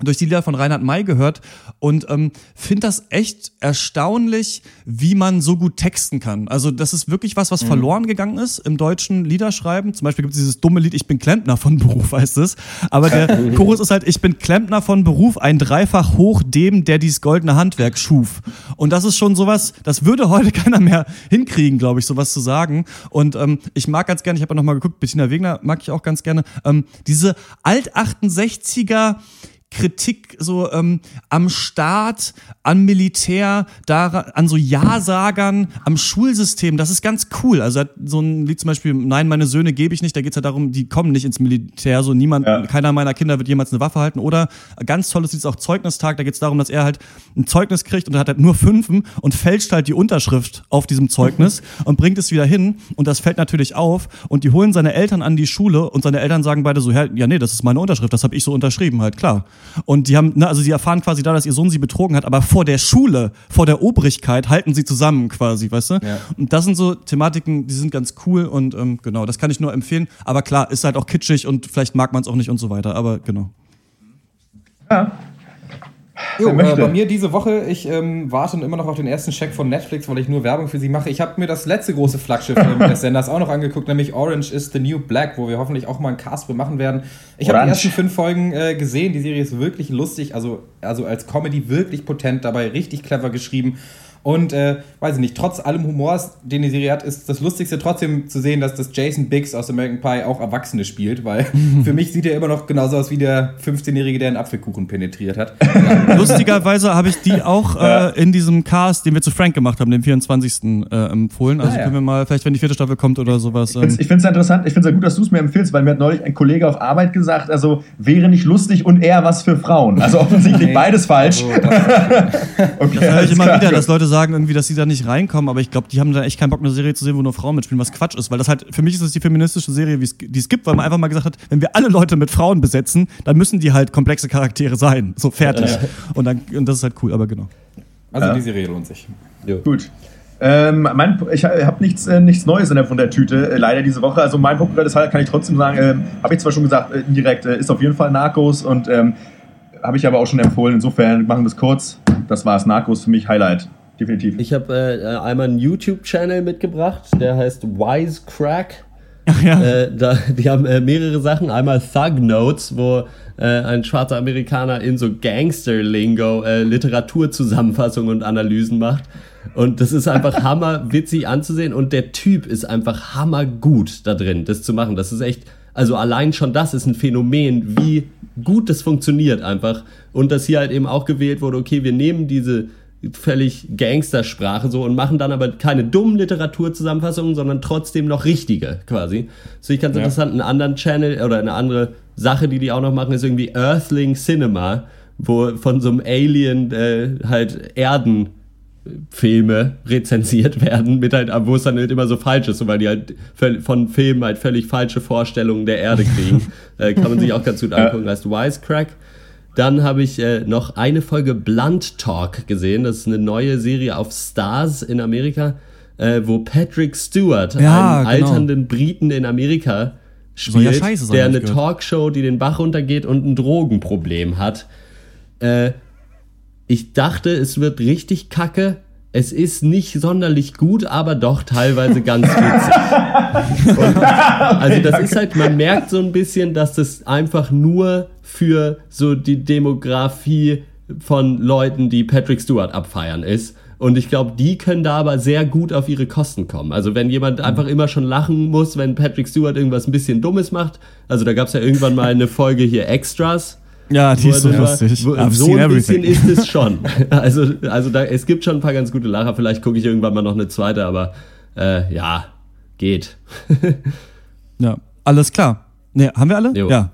durch die Lieder von Reinhard May gehört und ähm, finde das echt erstaunlich, wie man so gut texten kann. Also das ist wirklich was, was mhm. verloren gegangen ist im deutschen Liederschreiben. Zum Beispiel gibt es dieses dumme Lied Ich bin Klempner von Beruf, heißt es. Aber der Chorus ist halt Ich bin Klempner von Beruf, ein Dreifach hoch dem, der dies goldene Handwerk schuf. Und das ist schon sowas, das würde heute keiner mehr hinkriegen, glaube ich, sowas zu sagen. Und ähm, ich mag ganz gerne, ich habe ja nochmal geguckt, Bettina Wegner mag ich auch ganz gerne, ähm, diese Alt-68er Kritik so ähm, am Staat, am Militär, daran, an so Ja-Sagern, am Schulsystem. Das ist ganz cool. Also so ein Lied zum Beispiel, Nein, meine Söhne gebe ich nicht. Da geht es ja darum, die kommen nicht ins Militär. So niemand, ja. keiner meiner Kinder wird jemals eine Waffe halten. Oder ganz tolles Lied ist auch Zeugnistag. Da geht es darum, dass er halt ein Zeugnis kriegt und er hat halt nur Fünfen und fälscht halt die Unterschrift auf diesem Zeugnis und bringt es wieder hin. Und das fällt natürlich auf. Und die holen seine Eltern an die Schule und seine Eltern sagen beide so, ja, nee, das ist meine Unterschrift. Das habe ich so unterschrieben halt, klar. Und die haben, ne, also sie erfahren quasi da, dass ihr Sohn sie betrogen hat, aber vor der Schule, vor der Obrigkeit halten sie zusammen quasi, weißt du? Ja. Und das sind so Thematiken, die sind ganz cool und ähm, genau, das kann ich nur empfehlen. Aber klar, ist halt auch kitschig und vielleicht mag man es auch nicht und so weiter, aber genau. Ja, Jo, äh, bei mir diese Woche, ich ähm, warte immer noch auf den ersten Check von Netflix, weil ich nur Werbung für sie mache. Ich habe mir das letzte große Flaggschiff des Senders auch noch angeguckt, nämlich Orange is the New Black, wo wir hoffentlich auch mal einen Cast machen werden. Ich habe die ersten fünf Folgen äh, gesehen. Die Serie ist wirklich lustig, also, also als Comedy wirklich potent, dabei richtig clever geschrieben. Und äh, weiß ich nicht, trotz allem Humors, den die Serie hat, ist das Lustigste trotzdem zu sehen, dass das Jason Biggs aus American Pie auch Erwachsene spielt, weil für mich sieht er immer noch genauso aus wie der 15-Jährige, der einen Apfelkuchen penetriert hat. Lustigerweise habe ich die auch äh, in diesem Cast, den wir zu Frank gemacht haben, dem 24. Äh, empfohlen. Also ah, ja. können wir mal, vielleicht wenn die vierte Staffel kommt oder sowas. Ähm. Ich finde es interessant, ich finde es ja gut, dass du es mir empfiehlst, weil mir hat neulich ein Kollege auf Arbeit gesagt, also wäre nicht lustig und eher was für Frauen. Also offensichtlich nee. beides falsch. Also, das, okay, das höre ich immer wieder, dass Leute sagen irgendwie, dass sie da nicht reinkommen, aber ich glaube, die haben da echt keinen Bock, eine Serie zu sehen, wo nur Frauen mitspielen, was Quatsch ist, weil das halt, für mich ist das die feministische Serie, die es gibt, weil man einfach mal gesagt hat, wenn wir alle Leute mit Frauen besetzen, dann müssen die halt komplexe Charaktere sein, so fertig. Ja. Und, dann, und das ist halt cool, aber genau. Also ja. die Serie lohnt sich. Jo. Gut. Ähm, mein, ich habe nichts, äh, nichts Neues in der, von der Tüte, äh, leider diese Woche. Also mein populäres Highlight kann ich trotzdem sagen, äh, habe ich zwar schon gesagt, äh, indirekt, äh, ist auf jeden Fall Narcos und ähm, habe ich aber auch schon empfohlen. Insofern machen wir es kurz. Das war es, Narcos für mich Highlight definitiv. Ich habe äh, einmal einen YouTube-Channel mitgebracht, der heißt Wisecrack. Ach ja. Äh, da, die haben äh, mehrere Sachen. Einmal Thug Notes, wo äh, ein schwarzer Amerikaner in so Gangster-Lingo äh, Literaturzusammenfassungen und Analysen macht. Und das ist einfach hammerwitzig anzusehen. Und der Typ ist einfach hammergut da drin, das zu machen. Das ist echt, also allein schon das ist ein Phänomen, wie gut das funktioniert einfach. Und dass hier halt eben auch gewählt wurde, okay, wir nehmen diese völlig Gangstersprache so und machen dann aber keine dummen Literaturzusammenfassungen, sondern trotzdem noch richtige quasi. Das finde ich ganz ja. interessant. Einen anderen Channel oder eine andere Sache, die die auch noch machen, ist irgendwie Earthling Cinema, wo von so einem Alien äh, halt Erden Filme rezensiert werden, mit halt, wo es dann halt immer so falsch ist, so, weil die halt von Filmen halt völlig falsche Vorstellungen der Erde kriegen. äh, kann man sich auch ganz gut angucken. Heißt Wisecrack. Dann habe ich äh, noch eine Folge Blunt Talk gesehen. Das ist eine neue Serie auf Stars in Amerika, äh, wo Patrick Stewart, Ja, einen genau. alternden Briten in Amerika, ja spielt, sein, der eine gehört. Talkshow, die den Bach runtergeht und ein Drogenproblem hat. Äh, ich dachte, es wird richtig kacke. Es ist nicht sonderlich gut, aber doch teilweise ganz witzig. Und, also das ist halt, man merkt so ein bisschen, dass das einfach nur für so die Demografie von Leuten, die Patrick Stewart abfeiern ist. Und ich glaube, die können da aber sehr gut auf ihre Kosten kommen. Also wenn jemand einfach immer schon lachen muss, wenn Patrick Stewart irgendwas ein bisschen Dummes macht. Also da gab es ja irgendwann mal eine Folge hier Extras. Ja, die ist so drüber- lustig. wo- I've So ein bisschen everything. ist es schon. Also, also da, es gibt schon ein paar ganz gute Lacher. Vielleicht gucke ich irgendwann mal noch eine zweite, aber äh, ja, geht. Ja, alles klar. Ne, haben wir alle? Jo. Ja.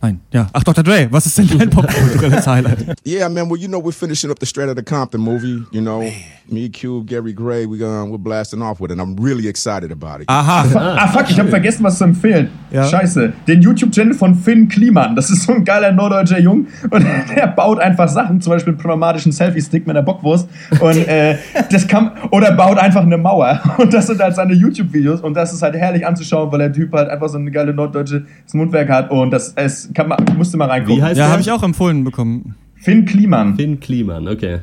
Nein. Ja. Ach, Dr. Dre, was ist denn dein popkulturelles Highlight? Yeah, man. Well, you know, we're finishing up the Straight Outta Compton movie. You know, me, Cube, Gary Gray, we um, we're blasting off with it. I'm really excited about it. Aha. Ah, fuck, ich habe vergessen, was zu empfehlen. Ja. Scheiße. Den YouTube-Channel von Finn Kliman. Das ist so ein geiler norddeutscher Jung. Und der baut einfach Sachen, zum Beispiel einen pneumatischen Selfie-Stick mit einer Bockwurst. Und äh, das kann. Oder baut einfach eine Mauer. Und das sind halt seine YouTube-Videos. Und das ist halt herrlich anzuschauen, weil der Typ halt einfach so eine geile norddeutsche Mundwerk hat. Und das kann man, musste mal reingucken. Wie heißt Ja, habe ich auch empfohlen bekommen. Finn Kliman. Finn Kliman, okay.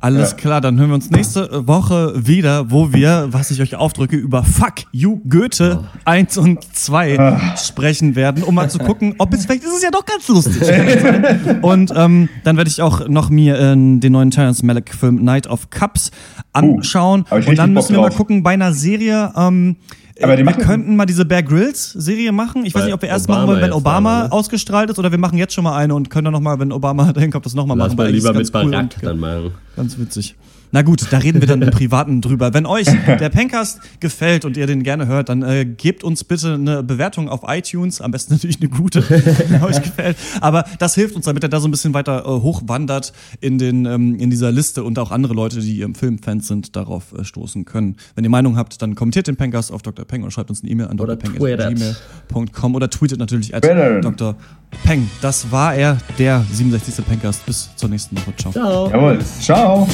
Alles Ja. klar, dann hören wir uns nächste Woche wieder, wo wir, was ich euch aufdrücke, über Fuck You Goethe 1 und 2 sprechen werden, um mal zu gucken, ob es vielleicht ist es ja doch ganz lustig. und ähm, dann werde ich auch noch mir äh, den neuen Terrence Malick Film Night of Cups anschauen. hab ich und dann müssen wir mal gucken bei einer Serie. Ähm, Aber wir machen- könnten mal diese Bear Grylls Serie machen. Ich weiß nicht, ob wir erst Obama machen wollen, wenn Obama da, ne? ausgestrahlt ist, oder wir machen jetzt schon mal eine und können dann noch mal, wenn Obama dahin kommt, das noch mal Lass machen. mal lieber mit cool Barack dann machen. Ganz witzig. Na gut, da reden wir dann im Privaten drüber. Wenn euch der Pencast gefällt und ihr den gerne hört, dann äh, gebt uns bitte eine Bewertung auf iTunes. Am besten natürlich eine gute, wenn euch gefällt. Aber das hilft uns, damit er da so ein bisschen weiter äh, hochwandert in, den, ähm, in dieser Liste und auch andere Leute, die ähm, Filmfans sind, darauf äh, stoßen können. Wenn ihr Meinung habt, dann kommentiert den Pencast auf Dr. Peng oder schreibt uns eine E-Mail an drpeng.gmail.com oder tweetet natürlich at Twitter. Dr. Peng. Das war er, der 67. Pencast. Bis zur nächsten Woche. Ciao. Ciao. Jawohl. Ciao.